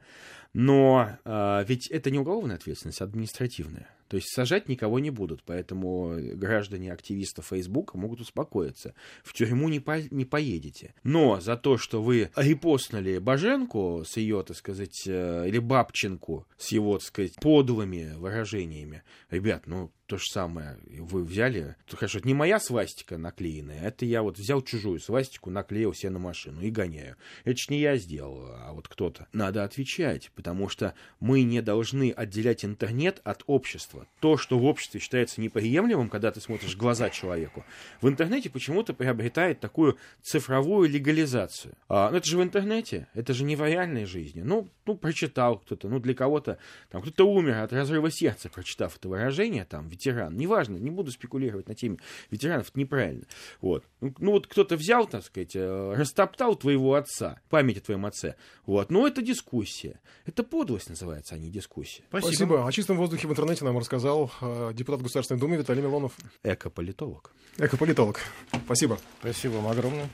Но э, ведь это не уголовная ответственность, а административная. То есть сажать никого не будут, поэтому граждане активисты Фейсбука могут успокоиться. В тюрьму не, по, не поедете. Но за то, что вы репостнули Боженку с ее, так сказать, э, или Бабченку с его, так сказать, подлыми выражениями, ребят, ну, то же самое. Вы взяли, хорошо, это не моя свастика наклеенная, это я вот взял чужую свастику, наклеил себе на машину и гоняю. Это ж не я сделал, а вот кто-то. Надо отвечать, потому что мы не должны отделять интернет от общества. То, что в обществе считается неприемлемым, когда ты смотришь в глаза человеку, в интернете почему-то приобретает такую цифровую легализацию. А, ну это же в интернете, это же не в реальной жизни. Ну, ну прочитал кто-то, ну для кого-то, там кто-то умер от разрыва сердца, прочитав это выражение, там, ветеран. Неважно, не буду спекулировать на теме ветеранов, это неправильно. Вот. Ну, ну вот кто-то взял, так сказать, э, растоптал твоего отца, память о твоем отце. Вот. Но это дискуссия. Подлость называется, а не дискуссия. Спасибо. Спасибо. О чистом воздухе в интернете нам рассказал э, депутат Государственной Думы Виталий Милонов. Экополитолог. Экополитолог. Спасибо. Спасибо вам огромное.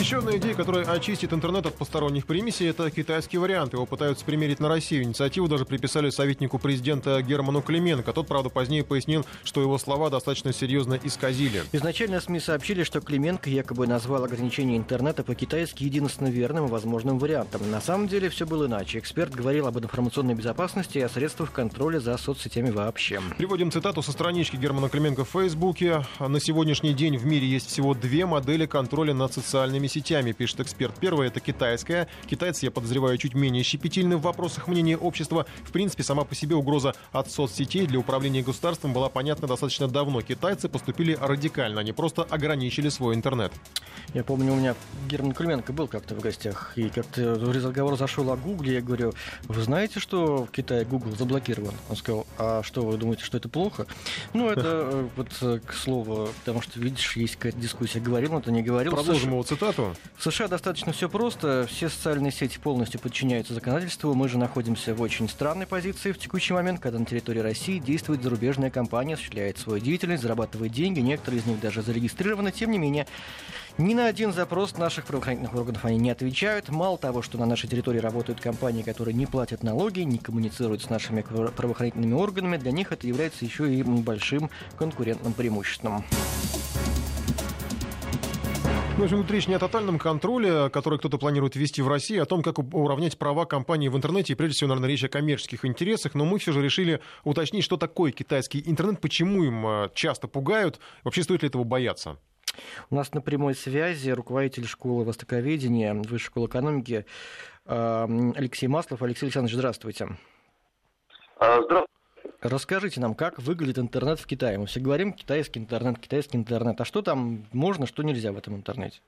Еще одна идея, которая очистит интернет от посторонних примесей, это китайский вариант. Его пытаются примерить на Россию. Инициативу даже приписали советнику президента Герману Клименко. Тот, правда, позднее пояснил, что его слова достаточно серьезно исказили. Изначально СМИ сообщили, что Клименко якобы назвал ограничение интернета по-китайски единственно верным и возможным вариантом. На самом деле все было иначе. Эксперт говорил об информационной безопасности и о средствах контроля за соцсетями вообще. Приводим цитату со странички Германа Клименко в Фейсбуке. На сегодняшний день в мире есть всего две модели контроля над социальными социальными сетями, пишет эксперт. Первое – это китайская. Китайцы, я подозреваю, чуть менее щепетильны в вопросах мнения общества. В принципе, сама по себе угроза от соцсетей для управления государством была понятна достаточно давно. Китайцы поступили радикально, они просто ограничили свой интернет. Я помню, у меня Герман Кульменко был как-то в гостях, и как-то разговор зашел о Гугле, я говорю, вы знаете, что в Китае Google заблокирован? Он сказал, а что, вы думаете, что это плохо? Ну, это э, вот э, к слову, потому что, видишь, есть какая-то дискуссия, говорил он это, не говорил. Продолжим его цитату. В США достаточно все просто. Все социальные сети полностью подчиняются законодательству. Мы же находимся в очень странной позиции в текущий момент, когда на территории России действует зарубежная компания, осуществляет свою деятельность, зарабатывает деньги. Некоторые из них даже зарегистрированы. Тем не менее, ни на один запрос наших правоохранительных органов они не отвечают. Мало того, что на нашей территории работают компании, которые не платят налоги, не коммуницируют с нашими правоохранительными органами, для них это является еще и большим конкурентным преимуществом. Ну, в общем, тут речь не о тотальном контроле, который кто-то планирует ввести в России, а о том, как уравнять права компании в интернете, и прежде всего, наверное, речь о коммерческих интересах, но мы все же решили уточнить, что такое китайский интернет, почему им э, часто пугают, вообще стоит ли этого бояться. У нас на прямой связи руководитель школы востоковедения, Высшей школы экономики э, Алексей Маслов. Алексей Александрович, здравствуйте. А, здравствуйте. Расскажите нам, как выглядит интернет в Китае. Мы все говорим китайский интернет, китайский интернет. А что там можно, что нельзя в этом интернете?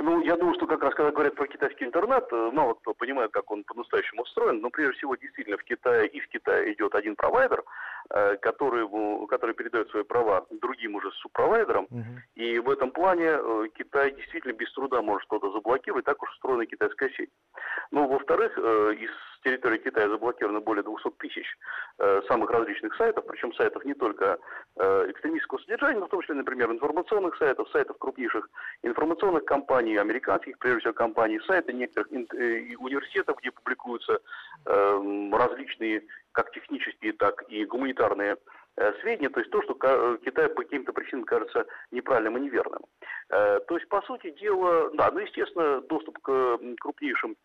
Ну, я думаю, что как раз когда говорят про китайский интернет, э, мало кто понимает, как он по-настоящему устроен. Но прежде всего, действительно, в Китае и в Китае идет один провайдер, э, который, который передает свои права другим уже субпровайдерам. Угу. И в этом плане э, Китай действительно без труда может что-то заблокировать, так уж устроена китайская сеть. Ну, во-вторых, из с территории Китая заблокировано более 200 тысяч э, самых различных сайтов, причем сайтов не только э, экстремистского содержания, но в том числе, например, информационных сайтов, сайтов крупнейших информационных компаний, американских, прежде всего, компаний, сайты некоторых э, университетов, где публикуются э, различные как технические, так и гуманитарные э, сведения, то есть то, что э, Китай по каким-то причинам кажется неправильным и неверным. Э, то есть, по сути дела, да, ну, естественно, доступ к крупнейшим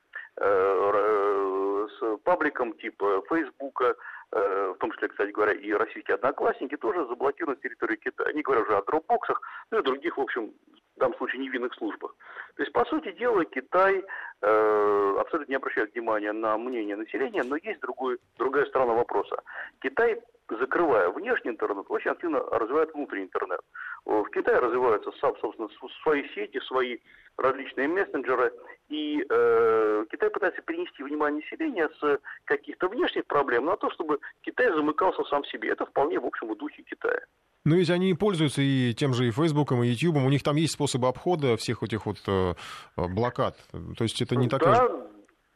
с пабликом типа Фейсбука, в том числе, кстати говоря, и российские одноклассники тоже заблокированы с территории Китая. Не говоря уже о дропбоксах, ну и других, в общем, в данном случае невинных службах. То есть, по сути дела, Китай э, абсолютно не обращает внимания на мнение населения, но есть другой, другая сторона вопроса. Китай, закрывая внешний интернет, очень активно развивает внутренний интернет. В Китае развиваются, собственно, свои сети, свои различные мессенджеры, и э, Китай пытается перенести внимание населения с каких-то внешних проблем на то, чтобы Китай замыкался сам себе. Это вполне, в общем, в духе Китая. Но ведь они пользуются и тем же и Фейсбуком, и Ютубом. У них там есть способы обхода всех этих вот э, блокад. То есть это не да, такая...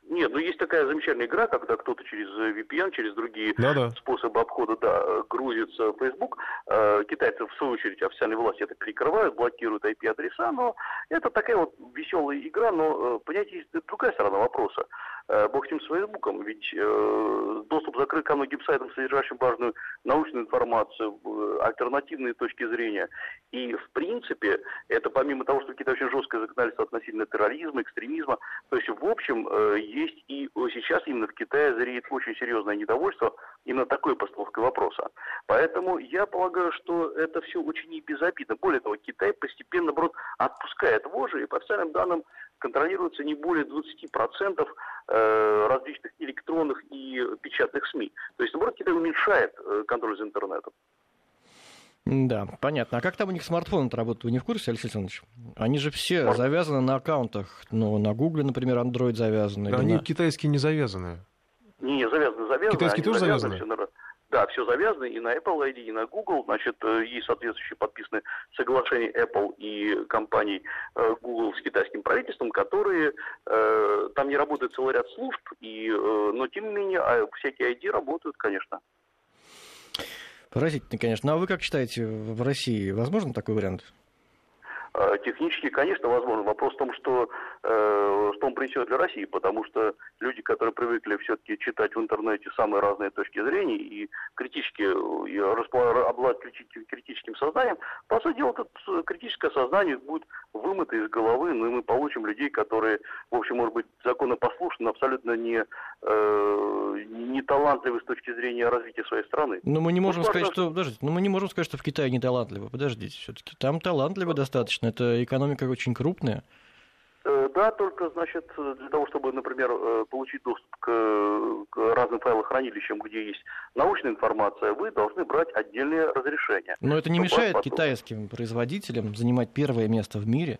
Нет, ну есть такая замечательная игра, когда кто-то через VPN, через другие Да-да. способы обхода, да, грузится в Facebook. Э, китайцы, в свою очередь, официальные власти это перекрывают, блокируют IP-адреса, но это такая вот веселая игра, но, э, понимаете, есть другая сторона вопроса. Э, бог с ним с Фейсбуком, ведь э, доступ закрыт ко многим сайтам, содержащим важную научную информацию, э, альтернативные точки зрения. И, в принципе, это помимо того, что Китае очень жесткое законодательство относительно терроризма, экстремизма, то есть, в общем, э, есть и сейчас именно в Китае зреет очень серьезное недовольство именно такой постановкой вопроса. Поэтому я полагаю, что это все очень не безобидно. Более того, Китай постепенно, наоборот, отпускает вожжи, и по официальным данным контролируется не более 20% э, различных электронных и печатных СМИ. То есть, наоборот, Китай уменьшает э, контроль за интернетом. Да, понятно. А как там у них смартфоны работают? Вы не в курсе, Алексей Александрович? Они же все Смарт... завязаны на аккаунтах. Ну, на Гугле, например, Android завязаны. Да, они на... китайские не завязаны. Не, не завязаны, завязаны. Китайские тоже завязаны? завязаны? Да, все завязано и на Apple ID, и на Google. Значит, э, есть соответствующие подписаны соглашения Apple и компаний э, Google с китайским правительством, которые э, там не работает целый ряд служб, и, э, но тем не менее а всякие ID работают, конечно. Поразительно, конечно. Ну а вы как считаете, в России возможен такой вариант? Технически, конечно, возможно. Вопрос в том, что, что он принесет для России, потому что люди, которые привыкли все-таки читать в интернете самые разные точки зрения и критически и обладать критическим сознанием, по сути дела, это критическое сознание будет вымыто из головы, но ну, мы получим людей, которые, в общем, может быть, законопослушны, но абсолютно не, э, не талантливы с точки зрения развития своей страны. Но мы не можем ну, сказать, что... Подождите, но мы не можем сказать, что в Китае не талантливы. Подождите, все-таки там талантливы достаточно. Это экономика очень крупная. Э, да, только, значит, для того, чтобы, например, э, получить доступ к, к разным файлохранилищам, где есть научная информация, вы должны брать отдельные разрешения. Но это не мешает потом... китайским производителям занимать первое место в мире.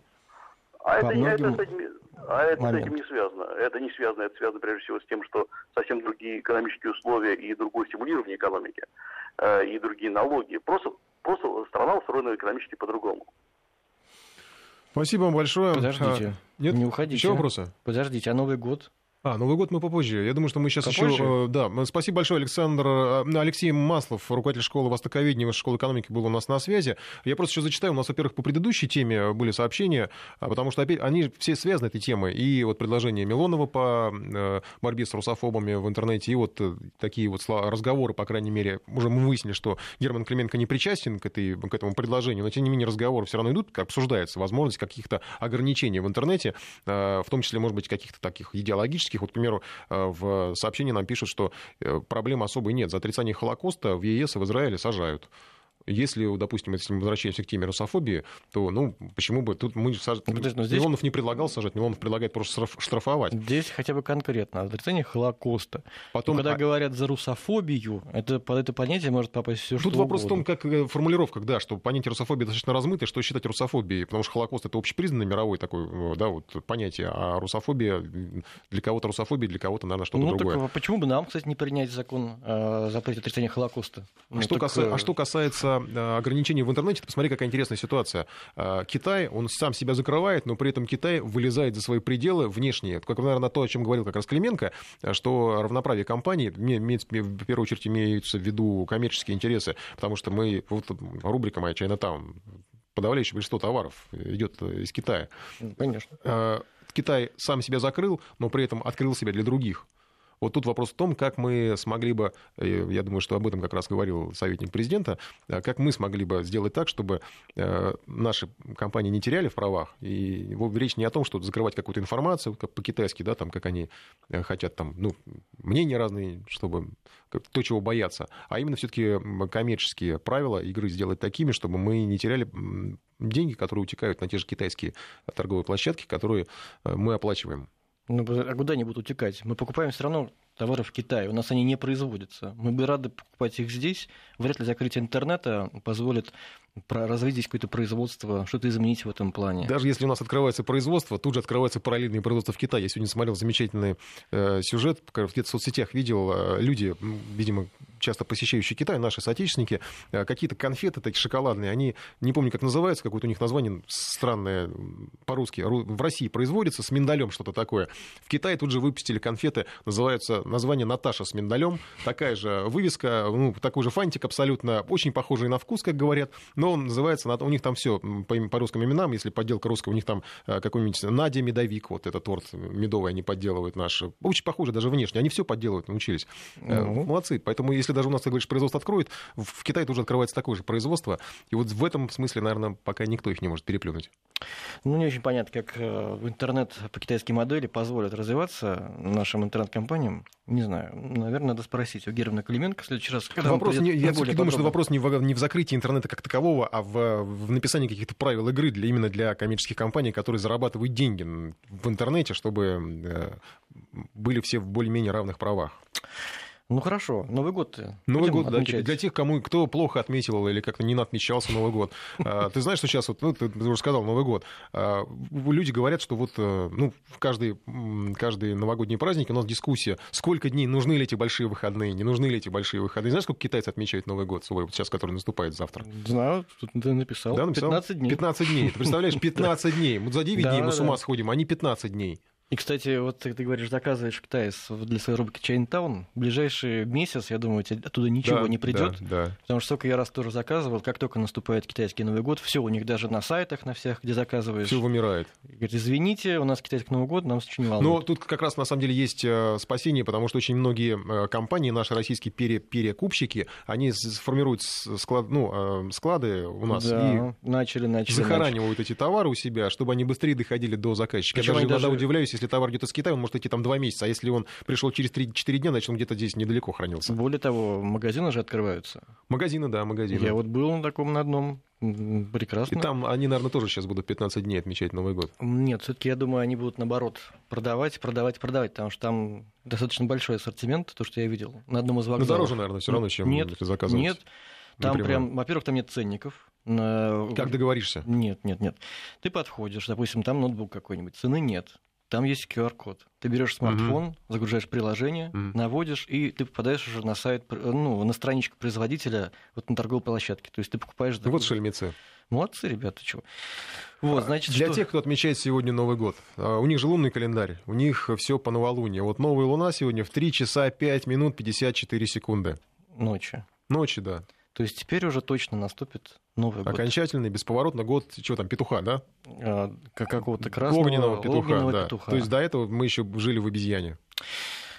А это, многим... это, а это с этим не связано. Это не связано. Это связано прежде всего с тем, что совсем другие экономические условия и другое стимулирование экономики, э, и другие налоги. Просто, просто страна устроена экономически по-другому. Спасибо вам большое. Подождите. А, нет? Не уходите. Еще вопросы? Подождите, а Новый год? А, Новый год мы попозже. Я думаю, что мы сейчас попозже? еще... Э, да, спасибо большое, Александр. Э, Алексей Маслов, руководитель школы востоковедения школы экономики, был у нас на связи. Я просто еще зачитаю. У нас, во-первых, по предыдущей теме были сообщения, а, потому что опять они все связаны, этой темой. И вот предложение Милонова по э, борьбе с русофобами в интернете, и вот такие вот разговоры, по крайней мере, уже мы выяснили, что Герман Клименко не причастен к, этой, к этому предложению, но тем не менее разговоры все равно идут, обсуждается возможность каких-то ограничений в интернете, в том числе, может быть, каких-то таких идеологических. Вот, к примеру, Э, в сообщении нам пишут, что э, проблем особой нет. За отрицание Холокоста в ЕС и в Израиле сажают. Если, допустим, если мы возвращаемся к теме русофобии, то, ну, почему бы тут мы... Саж... Подожди, здесь... Милонов не предлагал сажать, Милонов предлагает просто штрафовать. Здесь хотя бы конкретно отрицание Холокоста. Потом, Но когда а... говорят за русофобию, это, под это понятие может попасть все что Тут вопрос угодно. в том, как э, формулировка, да, что понятие русофобии достаточно размытое, что считать русофобией, потому что Холокост это общепризнанный мировой такой, э, да, вот понятие, а русофобия для кого-то русофобия, для кого-то, наверное, что-то ну, другое. Так, почему бы нам, кстати, не принять закон о запрете отрицания Холокоста? Ну, что, так... каса... А что касается Э, ограничений в интернете, посмотри, какая интересная ситуация. Э, Китай, он сам себя закрывает, но при этом Китай вылезает за свои пределы внешние. Как, наверное, то, о чем говорил как раз Клименко, э, что равноправие компаний, в первую очередь имеются в виду коммерческие интересы, потому что мы, вот рубрика моя Чайнатаун, подавляющее большинство товаров идет из Китая. Конечно. Китай сам себя закрыл, но при этом открыл себя для других. Вот тут вопрос в том, как мы смогли бы, э, я думаю, что об этом как раз говорил советник президента, э, как мы смогли бы сделать так, чтобы э, наши компании не теряли в правах. И речь не о том, что закрывать какую-то информацию, как по-китайски, да, там, как они хотят, там, ну, мнения разные, чтобы то, чего боятся, а именно все-таки коммерческие правила игры сделать такими, чтобы мы не теряли деньги, которые утекают на те же китайские торговые площадки, которые мы оплачиваем. Ну, а куда они будут утекать? Мы покупаем все равно товары в Китае. У нас они не производятся. Мы бы рады покупать их здесь. Вряд ли закрытие интернета позволит развить здесь какое-то производство, что-то изменить в этом плане. Даже если у нас открывается производство, тут же открывается параллельное производство в Китае. Я сегодня смотрел замечательный э, сюжет, где-то в соцсетях видел э, люди, видимо, часто посещающие Китай, наши соотечественники, э, какие-то конфеты такие шоколадные, они, не помню, как называется, какое-то у них название странное по-русски, в России производится с миндалем что-то такое. В Китае тут же выпустили конфеты, называются название Наташа с миндалем, такая же вывеска, ну, такой же фантик абсолютно, очень похожий на вкус, как говорят, но он называется, у них там все по, по русским именам, если подделка русская, у них там э, какой-нибудь Надя Медовик, вот этот торт медовый они подделывают наш, очень похоже даже внешне, они все подделывают, научились. Ну. Молодцы, поэтому если даже у нас, ты говоришь, производство откроет, в Китае тоже открывается такое же производство, и вот в этом смысле, наверное, пока никто их не может переплюнуть. Ну, не очень понятно, как э, интернет по китайской модели позволит развиваться нашим интернет-компаниям. Не знаю, наверное, надо спросить у Германа Клименко в следующий раз. Когда вопрос не, я все-таки думаю, что вопрос не в, не в закрытии интернета как такового, а в, в написании каких-то правил игры для, именно для коммерческих компаний, которые зарабатывают деньги в интернете, чтобы э, были все в более-менее равных правах. Ну хорошо, Новый год. Новый год, отмечать. да. Для тех, кому кто плохо отметил или как-то не отмечался Новый год. (laughs) А, ты знаешь, что сейчас, вот, ну, ты уже сказал, Новый год. А, люди говорят, что вот э, ну, в каждый, каждый новогодний праздник у нас дискуссия, сколько дней, нужны ли эти большие выходные, не нужны ли эти большие выходные. Знаешь, сколько китайцы отмечают Новый год свой, вот сейчас, который наступает завтра? Знаю, тут ты написал. Да, написал? 15 дней. 15 дней. Ты представляешь, (laughs) 15 дней. Мы за 9 дней мы с ума сходим, а не 15 дней. И, кстати, вот ты, говоришь, заказываешь в Китае для своей рубрики Чайнтаун. Ближайший месяц, я думаю, оттуда ничего да, не придет. Да, да. Потому что сколько я раз тоже заказывал, как только наступает китайский Новый год, все у них даже на сайтах, на всех, где заказываешь. Все вымирает. Говорит, извините, у нас китайский Новый год, нам очень волнует. Но тут как раз на самом деле есть э, спасение, потому что очень многие э, компании, наши российские пере, перекупщики, они формируют склад, ну, э, склады у нас да, и начали, начали, захоранивают начали. эти товары у себя, чтобы они быстрее доходили до заказчика. Причем я даже иногда даже... удивляюсь, если товар где-то с Китая, он может идти там два месяца, а если он пришел через 3-4 дня, значит, он где-то здесь недалеко хранился. Более того, магазины же открываются. Магазины, да, магазины. Я вот был на таком на одном, прекрасно. И там они, наверное, тоже сейчас будут 15 дней отмечать Новый год. Нет, все-таки я думаю, они будут наоборот продавать, продавать, продавать, потому что там достаточно большой ассортимент, то, что я видел на одном из вокзалов. Но дороже, наверное, все равно, чем нет, заказывать. Нет, там прям, во-первых, там нет ценников. Как договоришься? Нет, нет, нет. Ты подходишь, допустим, там ноутбук какой-нибудь, цены нет. Там есть QR-код. Ты берешь смартфон, uh-huh. загружаешь приложение, uh-huh. наводишь, и ты попадаешь уже на сайт, ну, на страничку производителя, вот на торговой площадке. То есть ты покупаешь... Вот шельмецы. Молодцы, ребята, чего. Вот, значит, Для что... тех, кто отмечает сегодня Новый год, а, у них же лунный календарь, у них все по новолунию. Вот новая луна сегодня в 3 часа 5 минут 54 секунды. Ночи. Ночи, да. То есть теперь уже точно наступит Новый год. Окончательный, бесповоротно год, чего там, петуха, да? А, какого-то красного огненного петуха, огненного да. петуха. То есть до этого мы еще жили в обезьяне.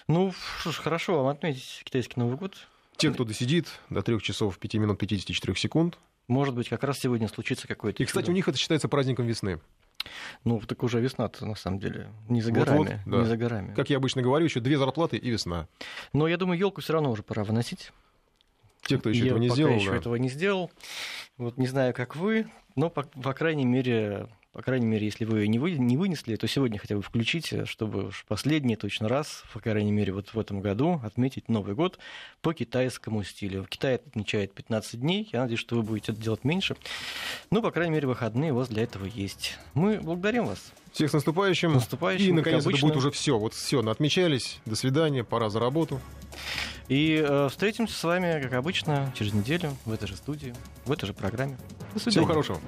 Ну, что ж, хорошо вам отметить китайский Новый год. Те, кто досидит до 3 часов 5 минут 54 секунд. Может быть, как раз сегодня случится какой-то... И, кстати, чудо. у них это считается праздником весны. Ну, так уже весна-то, на самом деле, не за горами. Вот, вот, да. Не за горами. Как я обычно говорю, еще две зарплаты и весна. Но я думаю, елку все равно уже пора выносить. Те, кто еще я этого не пока сделал. еще да. этого не сделал. Вот не знаю, как вы, но, по, по крайней мере, по крайней мере, если вы не, вы не вынесли, то сегодня хотя бы включите, чтобы уж последний точно раз, по крайней мере, вот в этом году отметить Новый год по китайскому стилю. Китай отмечает 15 дней, я надеюсь, что вы будете это делать меньше. Ну, по крайней мере, выходные у вас для этого есть. Мы благодарим вас. Всех с наступающим. наступающим И, наконец, это будет уже все. Вот все, отмечались. До свидания, пора за работу. И э, встретимся с вами, как обычно, через неделю в этой же студии, в этой же программе. До свидания. Всего хорошего.